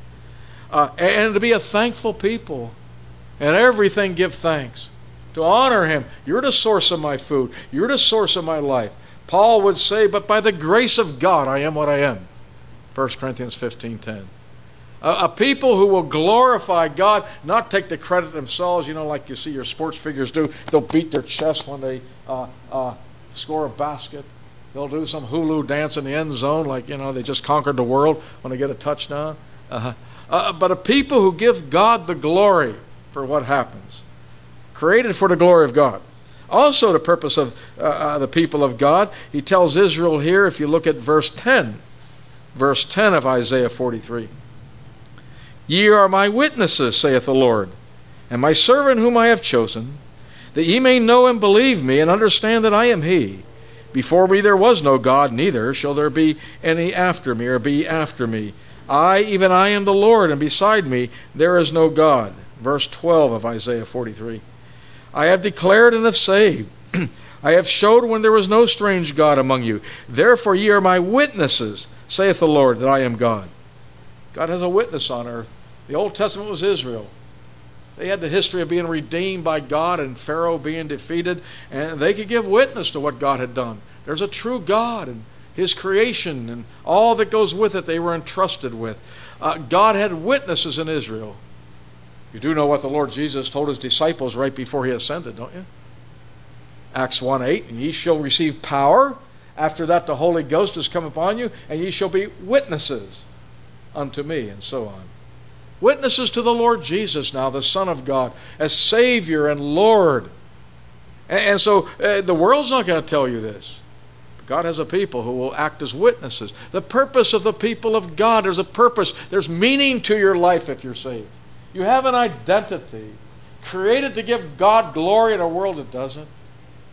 Uh, and to be a thankful people, and everything give thanks to honor Him. You're the source of my food. You're the source of my life. Paul would say, "But by the grace of God, I am what I am." 1 Corinthians 15:10 a, people who will glorify God, not take the credit themselves, you know, like you see your sports figures do. They'll beat their chest when they uh, uh, score a basket. They'll do some hula dance in the end zone, like, you know, they just conquered the world when they get a touchdown. Uh-huh. Uh, but a people who give God the glory for what happens, created for the glory of God. Also, the purpose of uh, uh, the people of God, he tells Israel here, if you look at verse 10, verse 10 of Isaiah 43. Ye are my witnesses, saith the Lord, and my servant whom I have chosen, that ye may know and believe me, and understand that I am He. Before me there was no God, neither shall there be any after me, or be after me. I, even I, am the Lord, and beside me there is no God. Verse 12 of Isaiah 43. I have declared and have saved. I have showed when there was no strange God among you. Therefore ye are my witnesses, saith the Lord, that I am God. God has a witness on earth. The Old Testament was Israel. They had the history of being redeemed by God and Pharaoh being defeated, and they could give witness to what God had done. There's a true God and His creation and all that goes with it, they were entrusted with. Uh, God had witnesses in Israel. You do know what the Lord Jesus told His disciples right before He ascended, don't you? Acts 1 8, and ye shall receive power. After that, the Holy Ghost has come upon you, and ye shall be witnesses unto me, and so on. Witnesses to the Lord Jesus now, the Son of God, as Savior and Lord. And, and so uh, the world's not going to tell you this. God has a people who will act as witnesses. The purpose of the people of God, there's a purpose, there's meaning to your life if you're saved. You have an identity created to give God glory in a world that doesn't,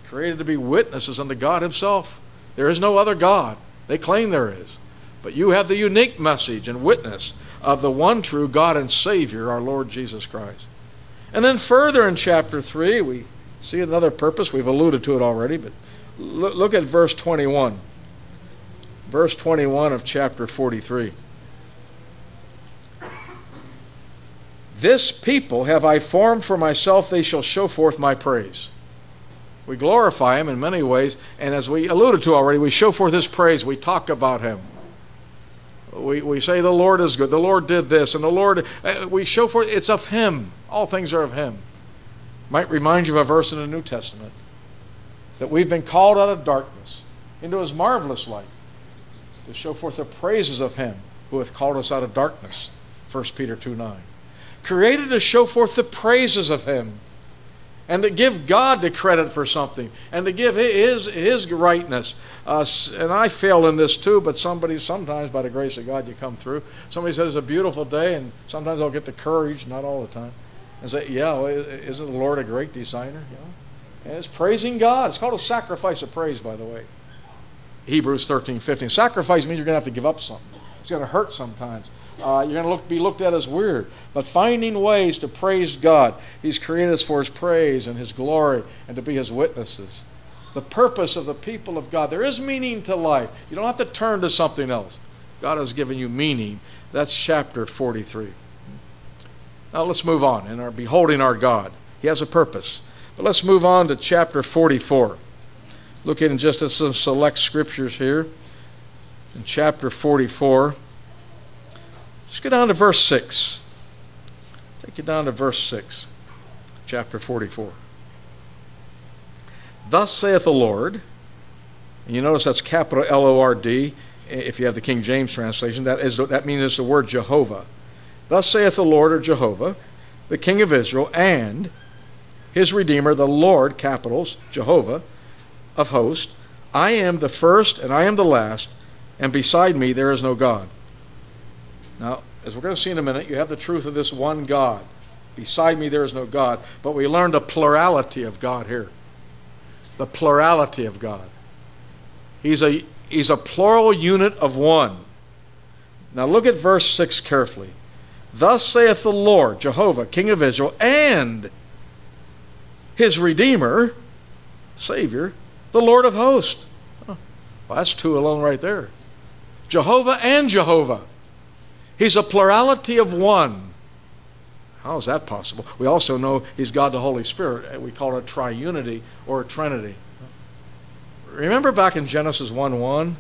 created to be witnesses unto God Himself. There is no other God. They claim there is. But you have the unique message and witness of the one true God and Savior, our Lord Jesus Christ. And then further in chapter 3, we see another purpose. We've alluded to it already, but look, at verse 21. Verse 21 of chapter 43. This people have I formed for myself, they shall show forth my praise. We glorify him in many ways, and as we alluded to already, we show forth his praise. We talk about him. We, we say the Lord is good. The Lord did this, and the Lord, uh, we show forth, it's of Him. All things are of Him. Might remind you of a verse in the New Testament that we've been called out of darkness into His marvelous light to show forth the praises of Him who hath called us out of darkness. 1 Peter 2 9. Created to show forth the praises of Him and to give God the credit for something and to give His, his rightness. Uh, and I fail in this too, but somebody, sometimes by the grace of God, you come through. Somebody says it's a beautiful day, and sometimes I'll get the courage, not all the time, and say, Yeah, well, isn't the Lord a great designer? Know? And it's praising God. It's called a sacrifice of praise, by the way. Hebrews 13, 15. Sacrifice means you're going to have to give up something. It's going to hurt sometimes uh, you're going to look, be looked at as weird. But finding ways to praise God. He's created us for His praise and His glory and to be His witnesses. The purpose of the people of God. There is meaning to life. You don't have to turn to something else. God has given you meaning. That's chapter 43. Now let's move on in our beholding our God. He has a purpose. But let's move on to chapter 44. Looking just at some select scriptures here. In chapter 44. Let's go down to verse 6. Take you down to verse 6, chapter 44. Thus saith the Lord, and you notice that's capital L O R D, if you have the King James translation, that, is, that means it's the word Jehovah. Thus saith the Lord, or Jehovah, the King of Israel, and his Redeemer, the Lord, capitals, Jehovah, of hosts. I am the first and I am the last, and beside me there is no God. Now, as we're going to see in a minute, you have the truth of this one God. Beside me, there is no God. But we learned a plurality of God here. The plurality of God. He's a, he's a plural unit of one. Now, look at verse 6 carefully. Thus saith the Lord, Jehovah, King of Israel, and his Redeemer, Savior, the Lord of hosts. Well, that's two alone right there. Jehovah and Jehovah. He's a plurality of one. How is that possible? We also know He's God the Holy Spirit. We call it triunity or trinity. Remember back in Genesis 1 1?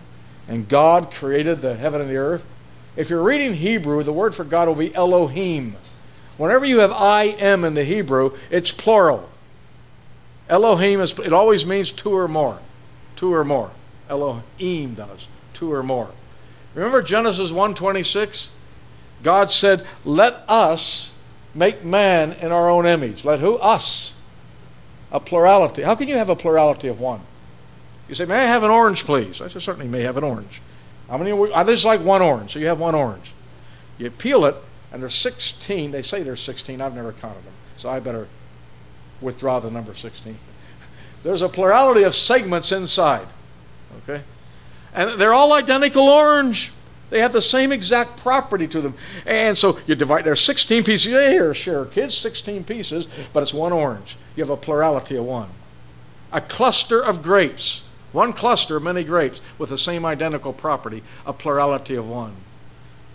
And God created the heaven and the earth? If you're reading Hebrew, the word for God will be Elohim. Whenever you have I am in the Hebrew, it's plural. Elohim is it always means two or more. Two or more. Elohim does. Two or more. Remember Genesis 126? God said, Let us make man in our own image. Let who? Us. A plurality. How can you have a plurality of one? You say, May I have an orange, please? I said, Certainly may have an orange. How many? This is like one orange. So you have one orange. You peel it, and there's 16. They say there's 16. I've never counted them, so I better withdraw the number 16. There's a plurality of segments inside. Okay? And they're all identical orange. They have the same exact property to them. And so you divide, there's 16 pieces. Here, share, kids, 16 pieces, but it's one orange. You have a plurality of one. A cluster of grapes. One cluster, many grapes, with the same identical property, a plurality of one.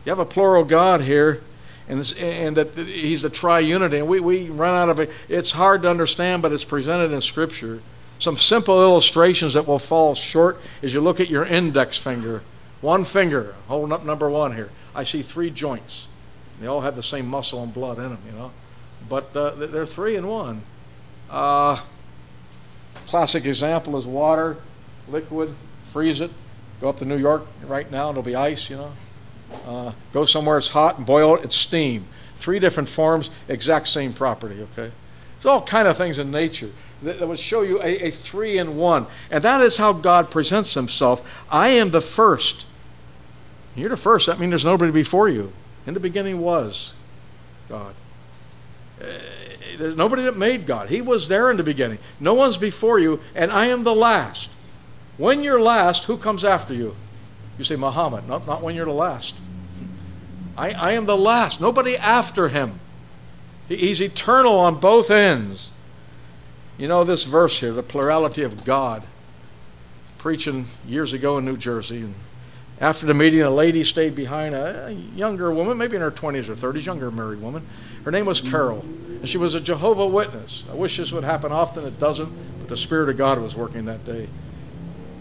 You have a plural God here, and, and that He's the triunity. And we, we run out of it. It's hard to understand, but it's presented in Scripture. Some simple illustrations that will fall short as you look at your index finger. One finger, holding up number one here. I see three joints. They all have the same muscle and blood in them, you know. But uh, they're three in one. Uh, classic example is water, liquid, freeze it, go up to New York right now, it'll be ice, you know. Uh, go somewhere it's hot and boil it, it's steam. Three different forms, exact same property, okay? There's all kind of things in nature that, that would show you a, a three in one. And that is how God presents himself. I am the first. You're the first. That means there's nobody before you. In the beginning was God. Uh, there's nobody that made God. He was there in the beginning. No one's before you, and I am the last. When you're last, who comes after you? You say Muhammad. Not, not when you're the last. I, I am the last. Nobody after him. He's eternal on both ends. You know this verse here, the plurality of God. Preaching years ago in New Jersey, and after the meeting, a lady stayed behind, a younger woman, maybe in her 20s or 30s, younger married woman. Her name was Carol, and she was a Jehovah Witness. I wish this would happen often. It doesn't, but the Spirit of God was working that day.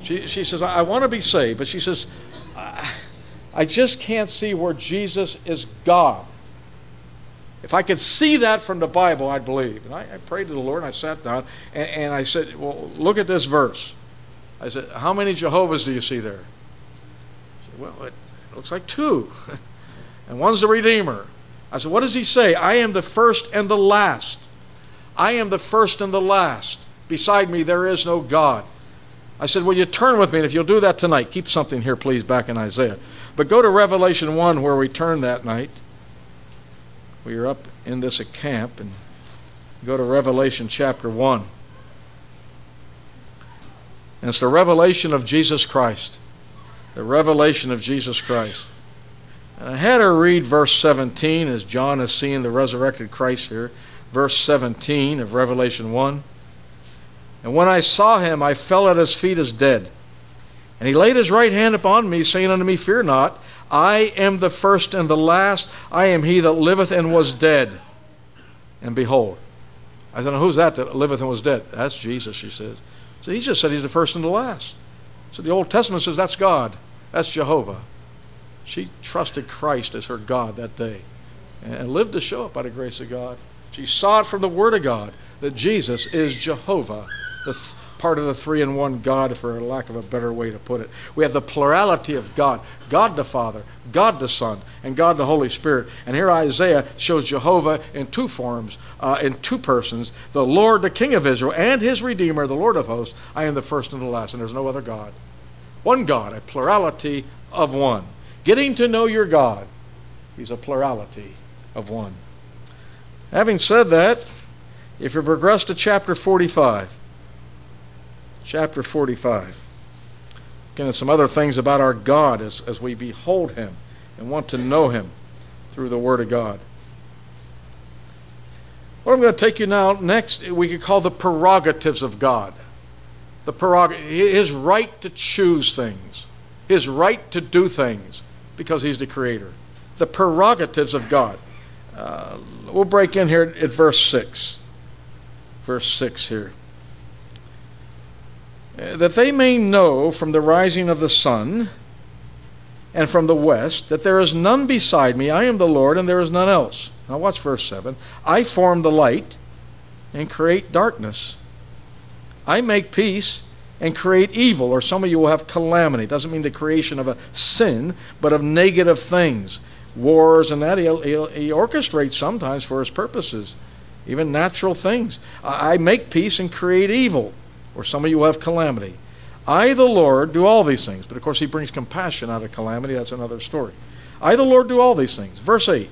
She, she says, I, I want to be saved, but she says, I, I just can't see where Jesus is God. If I could see that from the Bible, I'd believe. And I, I prayed to the Lord, and I sat down, and, and, I said, Well, look at this verse. I said, How many Jehovah's do you see there? Well, it looks like two. and one's the Redeemer. I said, What does he say? I am the first and the last. I am the first and the last. Beside me, there is no God. I said, Will you turn with me? And if you'll do that tonight, keep something here, please, back in Isaiah. But go to Revelation 1, where we turned that night we were up in this camp and go to Revelation chapter 1. And it's the revelation of Jesus Christ. The revelation of Jesus Christ. And I had her read verse 17 as John is seeing the resurrected Christ here. Verse 17 of Revelation 1. And when I saw him, I fell at his feet as dead. And he laid his right hand upon me, saying unto me, Fear not. I am the first and the last. I am he that liveth and was dead. And behold, I said, Who's that that liveth and was dead? That's Jesus, she says. So he just said he's the first and the last. So the Old Testament says that's God. That's Jehovah. She trusted Christ as her God that day and lived to show it by the grace of God. She saw it from the Word of God that Jesus is Jehovah, the part of the three in one God, for lack of a better way to put it. We have the plurality of God God the Father, God the Son, and God the Holy Spirit. And here Isaiah shows Jehovah in two forms, uh, in two persons the Lord, the King of Israel, and his Redeemer, the Lord of hosts. I am the first and the last, and there's no other God. One God, a plurality of one. Getting to know your God, He's a plurality of one. Having said that, if you progress to chapter 45, chapter 45. Again, some other things about our God as, as we behold Him and want to know Him through the Word of God. What I'm going to take you now next, we could call the prerogatives of God. The prerog- His right to choose things, His right to do things, because He's the Creator. The prerogatives of God. Uh, we'll break in here at verse 6. Verse 6 here that they may know from the rising of the sun and from the west that there is none beside me. I am the Lord, and there is none else. Now, watch verse 7. I form the light and create darkness. I make peace and create evil, or some of you will have calamity. It doesn't mean the creation of a sin, but of negative things. Wars and that, he, he, he orchestrates sometimes for his purposes, even natural things. I make peace and create evil or some of you will have calamity. I, the Lord, do all these things. But of course, he brings compassion out of calamity. That's another story. I, the Lord, do all these things. Verse 8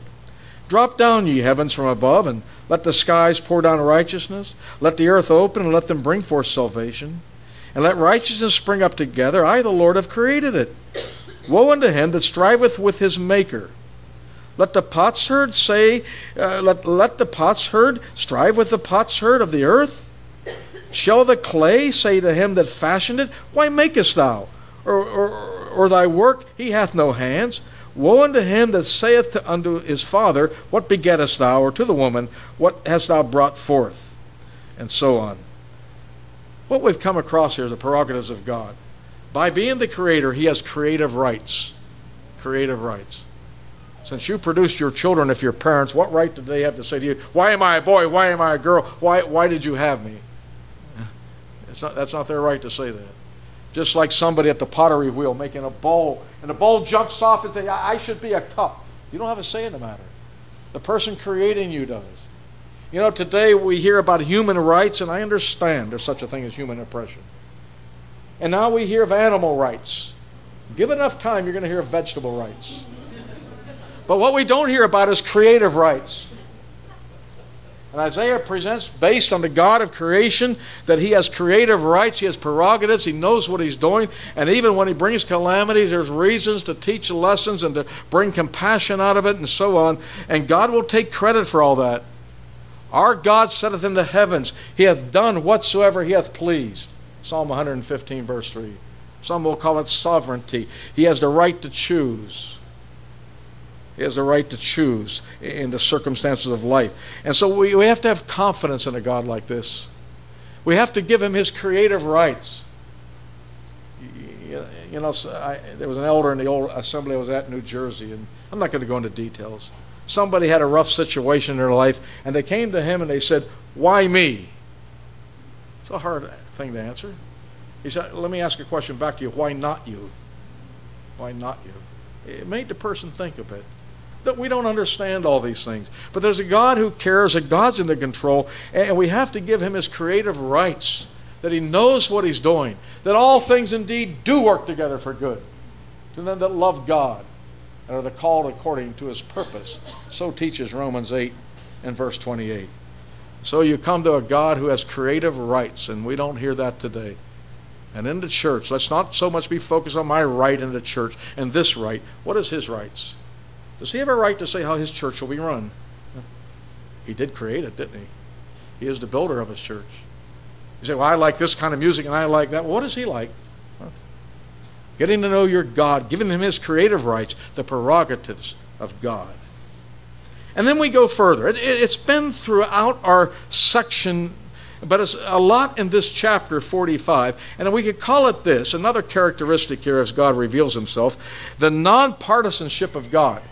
Drop down, ye heavens, from above, and let the skies pour down righteousness. Let the earth open, and let them bring forth salvation. And let righteousness spring up together. I, the Lord, have created it. Woe unto him that striveth with his Maker. Let the potsherd say, uh, let, let the potsherd strive with the potsherd of the earth? Shall the clay say to him that fashioned it, Why makest thou? Or, or, or thy work, he hath no hands. Woe unto him that saith to, unto his father, What begettest thou? Or to the woman, What hast thou brought forth? And so on. What we've come across here is the prerogatives of God. By being the creator, he has creative rights. Creative rights. Since you produced your children, if you're parents, what right did they have to say to you, Why am I a boy? Why am I a girl? Why, why did you have me? Not, that's not their right to say that. Just like somebody at the pottery wheel making a bowl, and the ball jumps off and says, I should be a cup. You don't have a say in the matter. The person creating you does. You know, today we hear about human rights, and I understand there's such a thing as human oppression. And now we hear of animal rights. Give enough time, you're going to hear of vegetable rights. But what we don't hear about is creative rights. And Isaiah presents, based on the God of creation, that he has creative rights, he has prerogatives, he knows what he's doing, and even when he brings calamities, there's reasons to teach lessons and to bring compassion out of it and so on. And God will take credit for all that. Our God setteth in the heavens, he hath done whatsoever he hath pleased. Psalm 115, verse 3. Some will call it sovereignty. He has the right to choose. He has the right to choose in the circumstances of life. And so we, we have to have confidence in a God like this. We have to give him his creative rights. You, you know, I, there was an elder in the old assembly I was at in New Jersey, and I'm not going to go into details. Somebody had a rough situation in their life, and they came to him and they said, Why me? It's a hard thing to answer. He said, Let me ask a question back to you. Why not you? Why not you? It made the person think a bit that we don't understand all these things. But there's a God who cares, a God's in the control, and we have to give him his creative rights, that he knows what he's doing, that all things indeed do work together for good to them that love God and are the called according to his purpose. So teaches Romans 8 and verse 28. So you come to a God who has creative rights, and we don't hear that today. And in the church, let's not so much be focused on my right in the church and this right. What is his rights? Does he have a right to say how his church will be run? He did create it, didn't he? He is the builder of his church. You say, well, I like this kind of music and I like that. Well, what is he like? Getting to know your God, giving him his creative rights, the prerogatives of God. And then we go further. It, has been throughout our section, but it's a lot in this chapter 45. And we could call it this another characteristic here as God reveals himself the nonpartisanship of God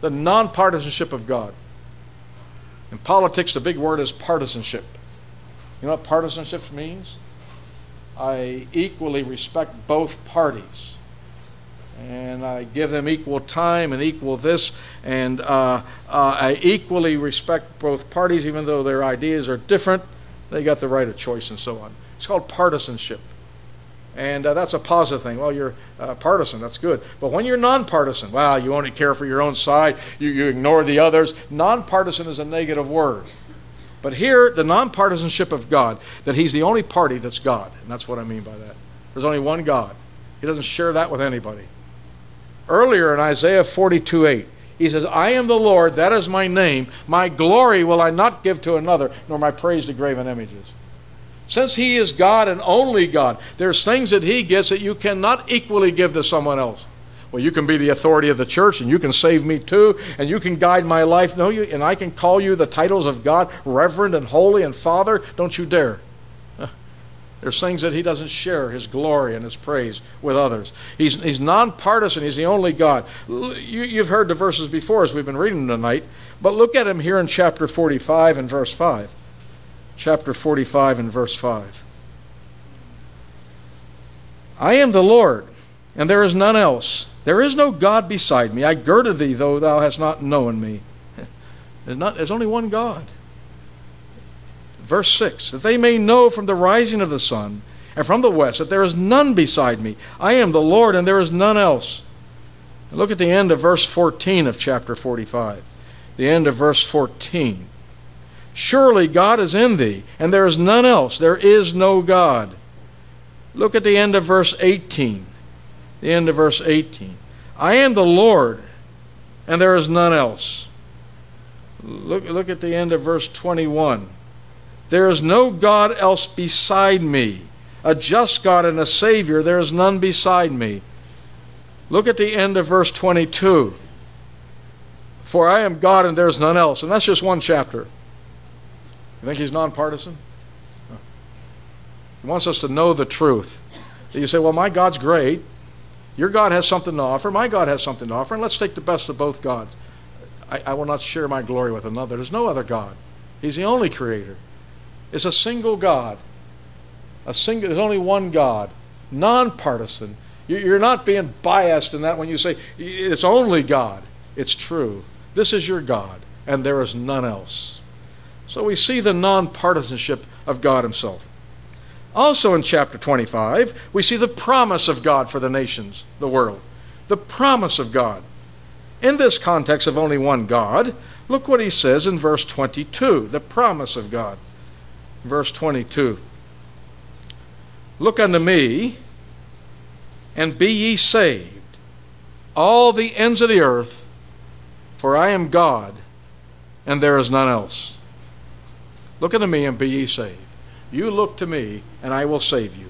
the nonpartisanship of God. In politics, the big word is partisanship. You know what partisanship means? I equally respect both parties. And I give them equal time and equal this. And uh, uh, I equally respect both parties, even though their ideas are different. They got the right of choice and so on. It's called partisanship. And uh, that's a positive thing. Well, you're uh, partisan, that's good. But when you're nonpartisan, well, you only care for your own side, you, you ignore the others. Nonpartisan is a negative word. But here, the nonpartisanship of God, that He's the only party that's God. And that's what I mean by that. There's only one God, He doesn't share that with anybody. Earlier in Isaiah 42 8, he says, I am the Lord, that is my name. My glory will I not give to another, nor my praise to graven images. Since He is God and only God, there's things that He gets that you cannot equally give to someone else. Well, you can be the authority of the church and you can save me too and you can guide my life. No, you, and I can call you the titles of God, Reverend and Holy and Father. Don't you dare. There's things that he doesn't share his glory and his praise with others. He's, he's nonpartisan. He's the only God. You, you've heard the verses before as we've been reading tonight, but look at him here in chapter 45 and verse 5 chapter 45 and verse 5. I am the Lord, and there is none else. There is no God beside me. I girded thee, though thou hast not known me. There's, not, there's only one God. Verse 6 That they may know from the rising of the sun and from the west, that there is none beside me. I am the Lord, and there is none else. Look at the end of verse 14 of chapter 45. The end of verse 14. Surely God is in thee, and there is none else. There is no God. Look at the end of verse 18. The end of verse 18. I am the Lord, and there is none else. Look, look at the end of verse 21. There is no God else beside me. A just God and a Savior, there is none beside me. Look at the end of verse 22. For I am God and there is none else. And that's just one chapter. You think he's nonpartisan? He wants us to know the truth. You say, well, my God's great. Your God has something to offer. My God has something to offer. And let's take the best of both gods. I, I will not share my glory with another. There's no other God. He's the only creator. It's a single God. A single, there's only one God, nonpartisan. You're not being biased in that when you say it's only God. It's true. This is your God, and there is none else. So we see the nonpartisanship of God Himself. Also in chapter 25, we see the promise of God for the nations, the world. The promise of God. In this context of only one God, look what He says in verse 22 the promise of God. Verse 22 Look unto me and be ye saved, all the ends of the earth, for I am God, and there is none else. Look unto me and be ye saved. You look to me, and I will save you.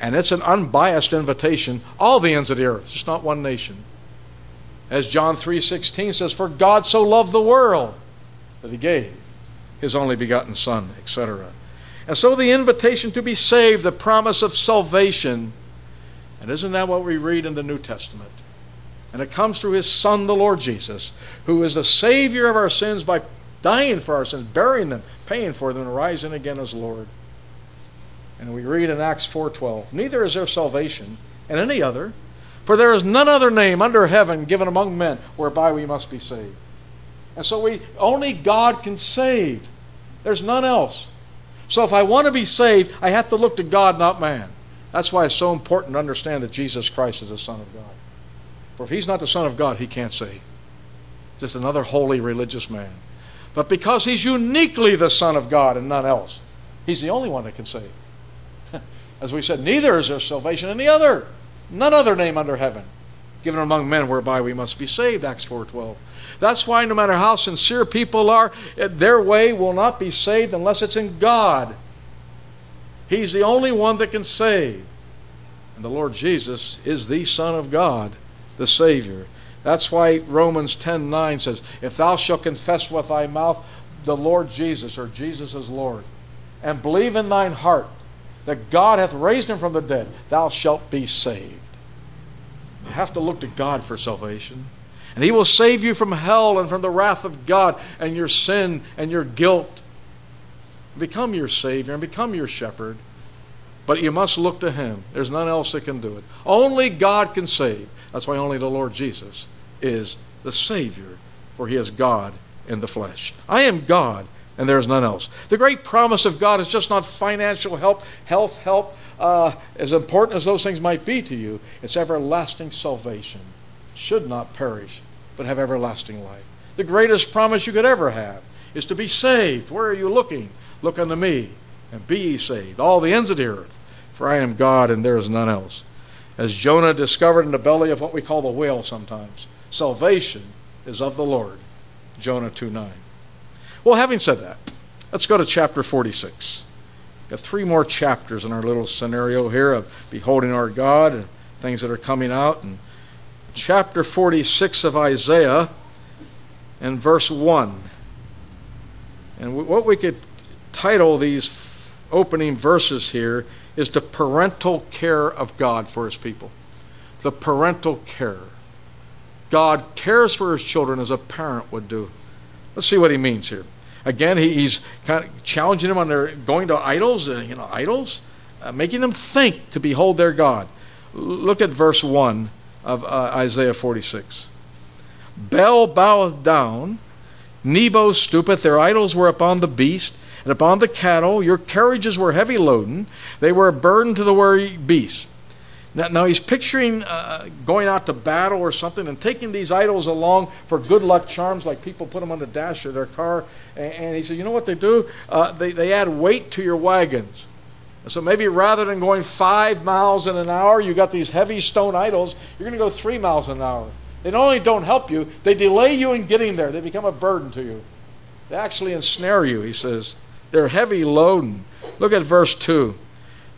And it's an unbiased invitation, all the ends of the earth, just not one nation. As John 3:16 says, "For God so loved the world that he gave his only begotten son," etc. And so the invitation to be saved, the promise of salvation, and isn't that what we read in the New Testament? And it comes through his Son, the Lord Jesus, who is the Savior of our sins by dying for our sins, burying them, paying for them, and rising again as Lord. And we read in Acts 4:12, "Neither is there salvation in any other, for there is none other name under heaven given among men whereby we must be saved." And so we only God can save. There's none else. So if I want to be saved, I have to look to God, not man. That's why it's so important to understand that Jesus Christ is the Son of God. For if he's not the Son of God, he can't save. Just another holy religious man. But because he's uniquely the Son of God and none else, he's the only one that can save. As we said, neither is there salvation in the other, none other name under heaven, given among men whereby we must be saved, Acts 4.12. That's why no matter how sincere people are, eh, their way will not be saved unless it's in God. He's the only one that can save. And the Lord Jesus is the Son of God, the Savior. That's why Romans 10:9 says, "If thou shalt confess with thy mouth the Lord Jesus, or Jesus is Lord, and believe in thine heart that God hath raised him from the dead, thou shalt be saved." You have to look to God for salvation. And he will save you from hell and from the wrath of God and your sin and your guilt become your Savior and become your shepherd. But you must look to Him. There's none else that can do it. Only God can save. That's why only the Lord Jesus is the Savior, for He is God in the flesh. I am God, and there is none else. The great promise of God is just not financial help, health help, uh, as important as those things might be to you. It's everlasting salvation. Should not perish, but have everlasting life. The greatest promise you could ever have is to be saved. Where are you looking? Look unto me, and be ye saved, all the ends of the earth. For I am God, and there is none else. As Jonah discovered in the belly of what we call the whale sometimes, salvation is of the Lord. Jonah 2 9. Well, having said that, let's go to chapter 46. we Got three more chapters in our little scenario here of beholding our God and things that are coming out. And chapter 46 of Isaiah and verse 1. And what we could title these opening verses here is the parental care of God for his people. The parental care. God cares for his children as a parent would do. Let's see what he means here. Again, he's kind of challenging them on their going to idols, uh, you know, idols, uh, making them think to behold their God. Look at verse 1 of uh, Isaiah 46. Bel boweth down, Nebo stoopeth, their idols were upon the beast, and upon the cattle. Your carriages were heavy loaden, they were a burden to the weary beasts. Now, now he's picturing uh, going out to battle or something and taking these idols along for good luck charms, like people put them on the dash of their car. And, and he said, You know what they do? Uh, they, they add weight to your wagons. So maybe rather than going five miles in an hour, you got these heavy stone idols, you're going to go three miles an hour. They not only don't help you, they delay you in getting there. They become a burden to you. They actually ensnare you, he says. They're heavy loading. Look at verse 2.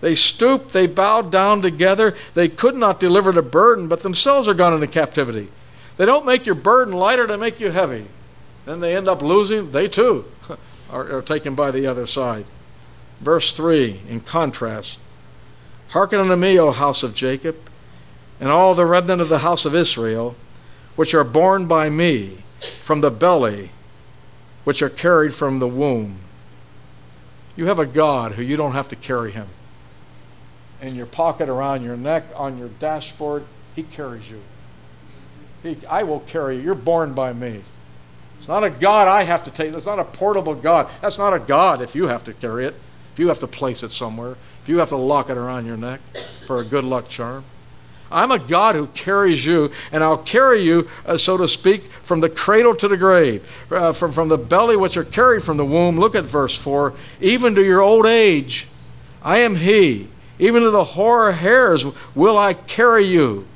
They stooped, they bowed down together. They could not deliver the burden, but themselves are gone into captivity. They don't make your burden lighter, they make you heavy. Then they end up losing. They too are, are taken by the other side. Verse 3, in contrast Hearken unto me, O house of Jacob, and all the remnant of the house of Israel, which are born by me from the belly, which are carried from the womb. You have a God who you don't have to carry him in your pocket, around your neck, on your dashboard. He carries you. He, I will carry you. You're born by me. It's not a God I have to take. It's not a portable God. That's not a God if you have to carry it, if you have to place it somewhere, if you have to lock it around your neck for a good luck charm. I'm a God who carries you, and I'll carry you, uh, so to speak, from the cradle to the grave, uh, from, from the belly which are carried from the womb. Look at verse 4. Even to your old age, I am He even to the hoar hairs will I carry you.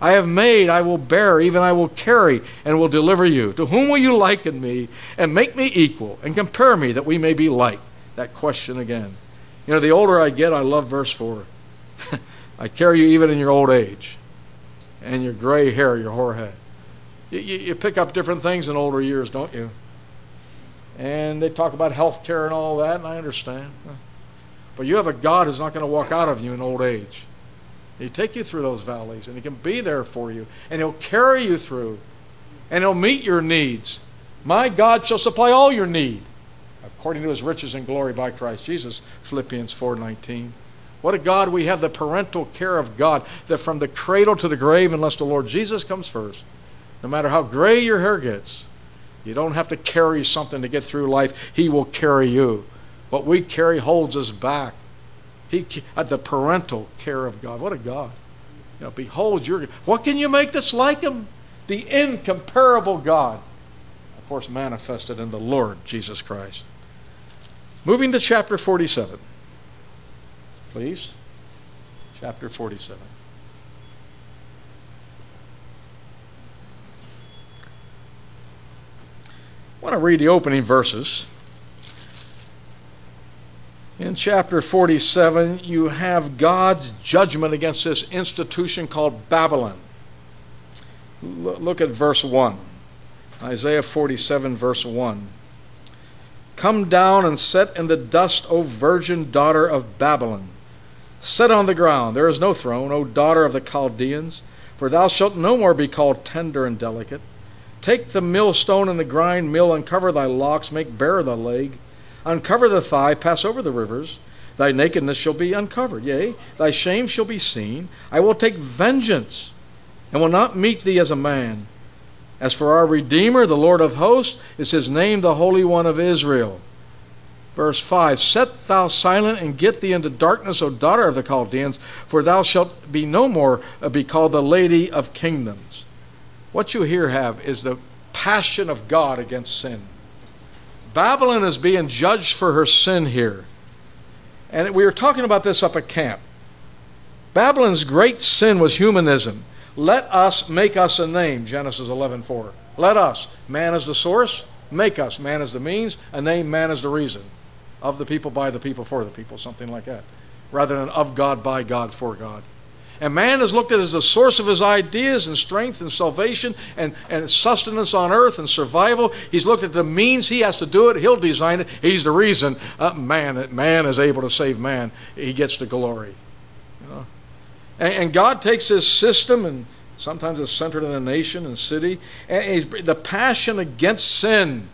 I have made, I will bear, even I will carry, and will deliver you. To whom will you liken me, and make me equal, and compare me, that we may be like? That question again. You know, the older I get, I love verse 4. I carry you even in your old age, and your gray hair, your hoar head. You, you, you pick up different things in older years, don't you? And they talk about health care and all that, and I understand. But you have a God who's not going to walk out of you in old age. He'll take you through those valleys, and He can be there for you, and He'll carry you through, and He'll meet your needs. My God shall supply all your need, according to His riches and glory by Christ Jesus. Philippians 4:19. What a God we have, the parental care of God, that from the cradle to the grave, unless the Lord Jesus comes first, no matter how gray your hair gets, you don't have to carry something to get through life. He will carry you. What we carry holds us back. He, uh, the parental care of God. What a God. You know, behold your what can you make that's like him? The incomparable God. Of course, manifested in the Lord Jesus Christ. Moving to chapter 47. Please. Chapter 47. I want to read the opening verses. In chapter 47, you have God's judgment against this institution called Babylon. Look at verse 1. Isaiah 47, verse 1. Come down and set in the dust, O virgin daughter of Babylon. Set on the ground, there is no throne, O daughter of the Chaldeans, for thou shalt no more be called tender and delicate. Take the millstone and the grind mill, uncover thy locks, make bare thy leg. Uncover the thigh, pass over the rivers. Thy nakedness shall be uncovered, yea, thy shame shall be seen. I will take vengeance, and will not meet thee as a man. As for our Redeemer, the Lord of hosts, is his name, the Holy One of Israel. Verse 5 Set thou silent and get thee into darkness, O daughter of the Chaldeans, for thou shalt be no more uh, be called the Lady of Kingdoms. What you here have is the passion of God against sin. Babylon is being judged for her sin here. And we were talking about this up at camp. Babylon's great sin was humanism. Let us make us a name, Genesis 11:4. Let us. Man is the source, make us. Man is the means, a name, man is the reason. Of the people, by the people, for the people, something like that. Rather than of God, by God, for God. And man is looked at as the source of his ideas and strength and salvation and, and sustenance on earth and survival. He's looked at the means he has to do it. He'll design it. He's the reason uh, man, man is able to save man. He gets the glory. You know? and, and God takes his system and sometimes it's centered in a nation and city. And the passion against sin.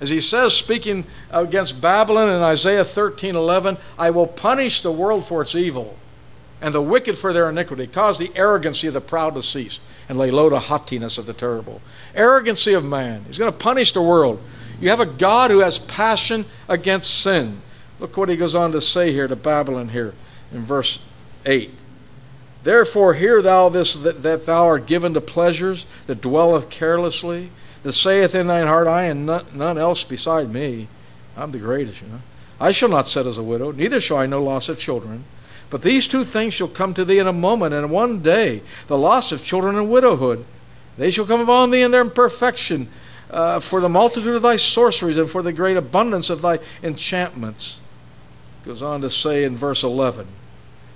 As he says, speaking against Babylon in Isaiah 13 11, I will punish the world for its evil and the wicked for their iniquity. Cause the arrogancy of the proud to cease, and lay low the haughtiness of the terrible. Arrogancy of man. He's going to punish the world. You have a God who has passion against sin. Look what he goes on to say here to Babylon here in verse 8. Therefore, hear thou this that, that thou art given to pleasures, that dwelleth carelessly, that saith in thine heart, I am none, else beside me. I'm the greatest, you know. I shall not sit as a widow, neither shall I know loss of children. But these two things shall come to thee in a moment, and one day the loss of children and widowhood. They shall come upon thee in their imperfection, uh, for the multitude of thy sorceries and for the great abundance of thy enchantments. Goes on to say in verse 11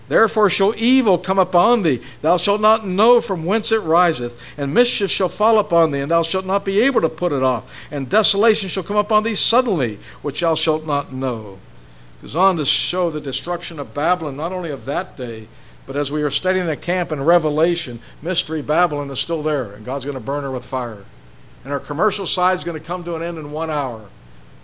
Therefore shall evil come upon thee, thou shalt not know from whence it riseth, and mischief shall fall upon thee, and thou shalt not be able to put it off, and desolation shall come upon thee suddenly, which thou shalt not know. It Goes on to show the destruction of Babylon, not only of that day, but as we are studying the camp in Revelation, Mystery Babylon is still there, and God's going to burn her with fire. And her commercial side is going to come to an end in one hour.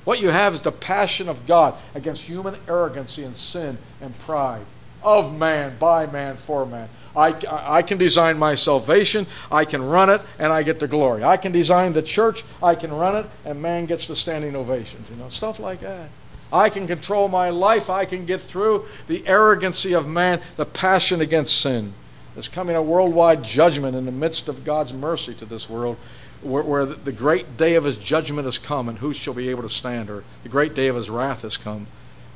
What you have is the passion of God against human arrogancy and sin and pride of man, by man, for man. I, I can design my salvation, I can run it, and I get the glory. I can design the church, I can run it, and man gets the standing ovations. You know, stuff like that. I can control my life, I can get through the arrogancy of man, the passion against sin. There's coming a worldwide judgment in the midst of God's mercy to this world, where, where the great day of his judgment has come, and who shall be able to stand? Or the great day of his wrath has come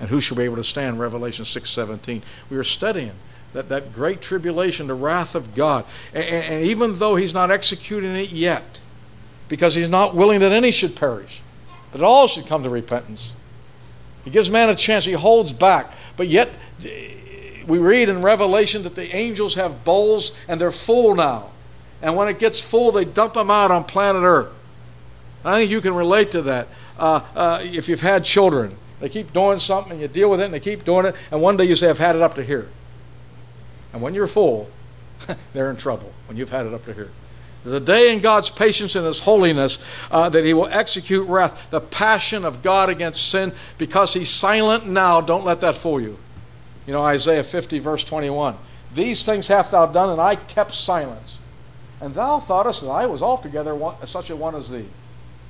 and who shall be able to stand? Revelation 6.17 we are studying that, that great tribulation the wrath of god. And, and even though he's not executing it yet because he's not willing that any should perish but all should come to repentance he gives man a chance he holds back. But yet we read in revelation that the angels have bowls and they're full now. And when it gets full they dump them out on planet earth. I think you can relate to that. Uh, uh, if you've had children they keep doing something, and you deal with it, and they keep doing it, and one day you say, I've had it up to here. And when you're full, they're in trouble when you've had it up to here. There's a day in God's patience and His holiness uh, that He will execute wrath, the passion of God against sin, because He's silent now. Don't let that fool you. You know, Isaiah 50, verse 21. These things hast thou done, and I kept silence. And thou thoughtest that I was altogether one, such a one as thee.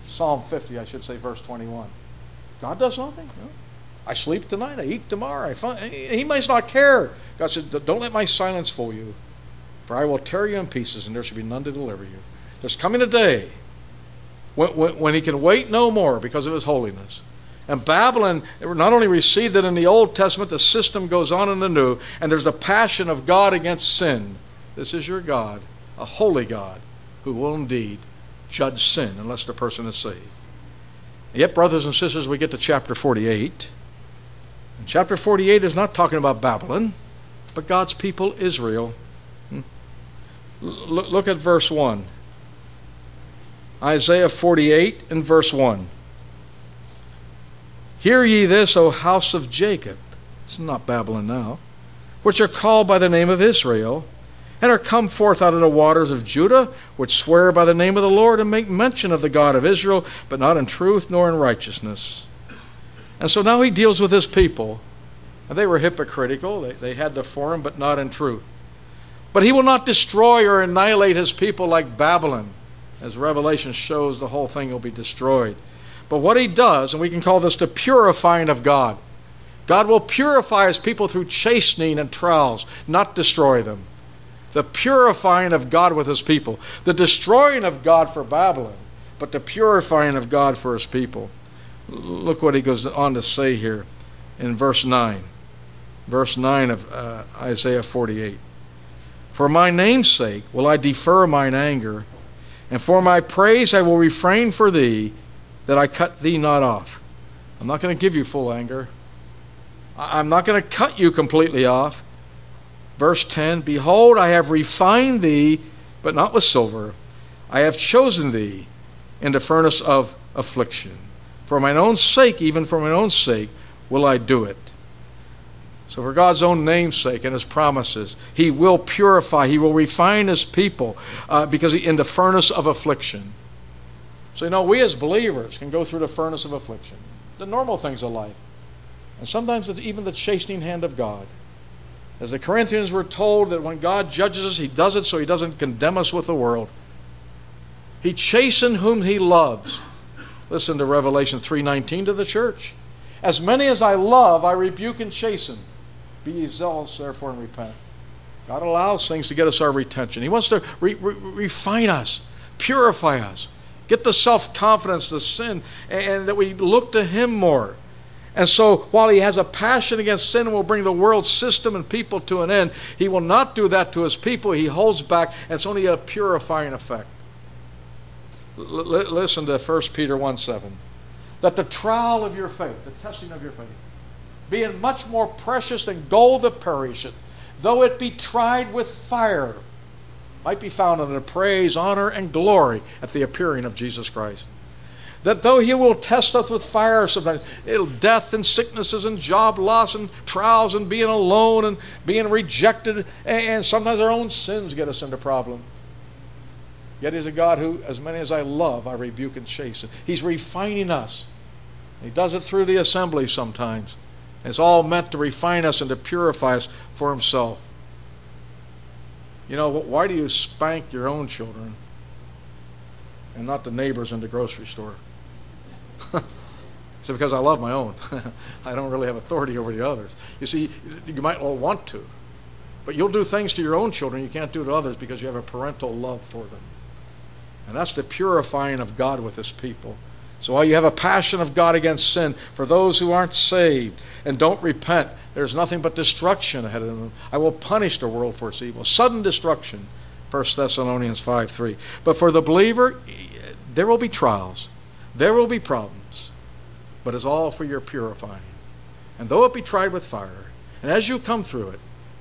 Psalm 50, I should say, verse 21. God does nothing. No. I sleep tonight. I eat tomorrow. I find, he must not care. God said, Don't let my silence fool you, for I will tear you in pieces, and there shall be none to deliver you. There's coming a day when, when, when he can wait no more because of his holiness. And Babylon not only received it in the Old Testament, the system goes on in the New, and there's the passion of God against sin. This is your God, a holy God, who will indeed judge sin unless the person is saved. Yet, brothers and sisters, we get to chapter 48. And chapter 48 is not talking about Babylon, but God's people, Israel. Hmm. Look, look at verse 1. Isaiah 48 and verse 1. Hear ye this, O house of Jacob. It's not Babylon now. Which are called by the name of Israel and are come forth out of the waters of Judah, which swear by the name of the Lord and make mention of the God of Israel, but not in truth nor in righteousness. And so now he deals with his people. And they were hypocritical, they, they had form, but not in truth. But he will not destroy or annihilate his people like Babylon. As Revelation shows, the whole thing will be destroyed. But what he does, and we can call this the purifying of God. God will purify his people through chastening and trials, not destroy them the purifying of God with his people, the destroying of God for Babylon, but the purifying of God for his people. Look what he goes on to say here in verse 9. Verse 9 of uh, Isaiah 48. For my name's sake will I defer mine anger, and for my praise I will refrain for thee, that I cut thee not off. I'm not going to give you full anger. I'm not going to cut you completely off. Verse 10 Behold, I have refined thee, but not with silver. I have chosen thee in the furnace of affliction. For mine own sake, even for mine own sake, will I do it. So, for God's own name's sake and His promises, He will purify, He will refine His people uh, because he, in the furnace of affliction. So, you know, we as believers can go through the furnace of affliction, the normal things of life, and sometimes it's even the chastening hand of God. As the Corinthians were told that when God judges us, He does it so He doesn't condemn us with the world. He chastens whom He loves. Listen to Revelation 3:19 to the church. As many as I love, I rebuke and chasten. Be ye zealous, therefore, and repent. God allows things to get us our retention. He wants to re- re- refine us, purify us, get the self confidence to sin, and that we look to Him more. And so, while He has a passion against sin and will bring the world system and people to an end, He will not do that to His people. He holds back, and it's only a purifying effect. L- listen to 1 Peter 1 7. That the trial of your faith, the testing of your faith, being much more precious than gold that perisheth, though it be tried with fire, might be found unto praise, honor, and glory at the appearing of Jesus Christ. That though he will test us with fire sometimes, it'll death and sicknesses and job loss and trials and being alone and being rejected, and sometimes our own sins get us into problem. Yet he's a God who, as many as I love, I rebuke and chasten. He's refining us. He does it through the assembly sometimes. It's all meant to refine us and to purify us for himself. You know, why do you spank your own children and not the neighbors in the grocery store? Because I love my own. I don't really have authority over the others. You see, you might all want to, but you'll do things to your own children you can't do to others because you have a parental love for them. And that's the purifying of God with his people. So while you have a passion of God against sin, for those who aren't saved and don't repent, there's nothing but destruction ahead of them. I will punish the world for its evil. Sudden destruction. 1 Thessalonians 5 3. But for the believer, there will be trials, there will be problems, but is all for your purifying. And though it be tried with fire, and as you come through it,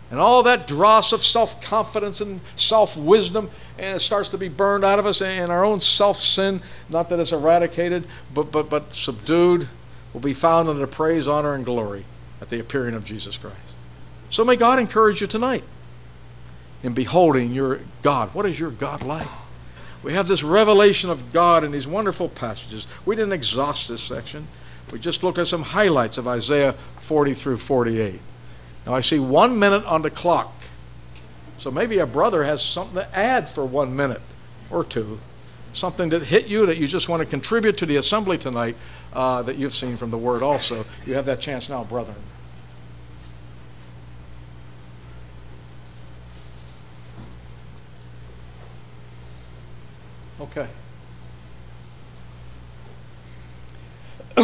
and all that dross of self confidence and self wisdom, and it starts to be burned out of us, and our own self sin, not that it's eradicated, but, but, but subdued, will be found under praise, honor, and glory at the appearing of Jesus Christ. So may God encourage you tonight in beholding your God. What is your God like? We have this revelation of God in these wonderful passages. We didn't exhaust this section. We just looked at some highlights of Isaiah 40 through 48. Now I see one minute on the clock. So maybe a brother has something to add for one minute or two. Something that hit you that you just want to contribute to the assembly tonight uh, that you've seen from the Word also. You have that chance now, brethren. Okay.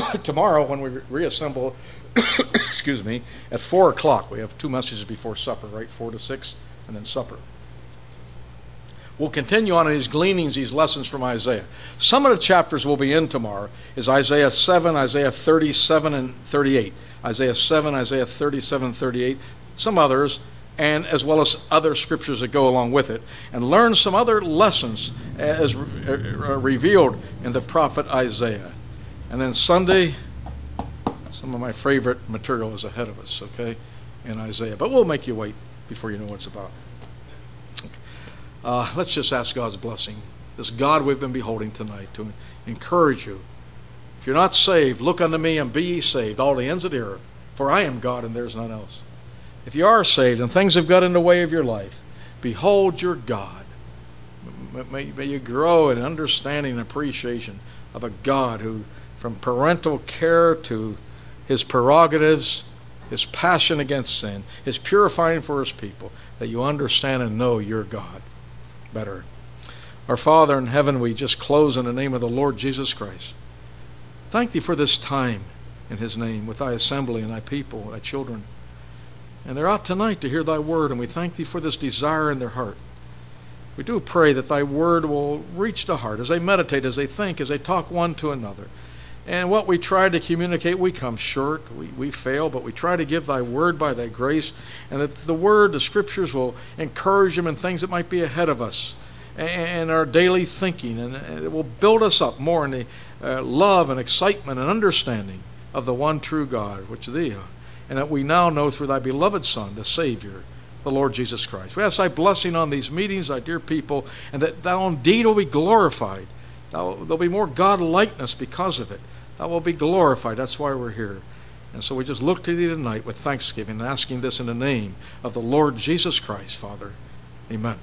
Tomorrow, when we reassemble, excuse me, at 4 o'clock, we have two messages before supper, right? 4 to 6, and then supper. We'll continue on in these gleanings, these lessons from Isaiah. Some of the chapters we'll be in tomorrow is Isaiah 7, Isaiah 37, and 38. Isaiah 7, Isaiah 37, 38. Some others, and as well as other scriptures that go along with it, and learn some other lessons as uh, revealed in the prophet Isaiah. And then Sunday, some of my favorite material is ahead of us, okay, in Isaiah. But we'll make you wait before you know what it's about. Uh, let's just ask God's blessing. This God we've been beholding tonight to encourage you. If you're not saved, look unto me and be ye saved, all the ends of the earth. For I am God and there's none else. If you are saved and things have got in the way of your life, behold your God. May, may you grow in understanding and appreciation of a God who, from parental care to his prerogatives, his passion against sin, his purifying for his people, that you understand and know your God better. Our Father in heaven, we just close in the name of the Lord Jesus Christ. Thank thee for this time in his name with thy assembly and thy people, thy children. And they're out tonight to hear thy word, and we thank thee for this desire in their heart. We do pray that thy word will reach the heart as they meditate, as they think, as they talk one to another. And what we try to communicate, we come short, we, we fail, but we try to give thy word by thy grace, and that the word, the scriptures, will encourage them in things that might be ahead of us and our daily thinking, and it will build us up more in the uh, love and excitement and understanding of the one true God, which is thee and that we now know through thy beloved Son, the Savior, the Lord Jesus Christ. We ask thy blessing on these meetings, thy dear people, and that thou indeed will be glorified. Thou, there'll be more God likeness because of it that will be glorified. That's why we're here. And so we just look to thee tonight with thanksgiving and asking this in the name of the Lord Jesus Christ, Father. Amen.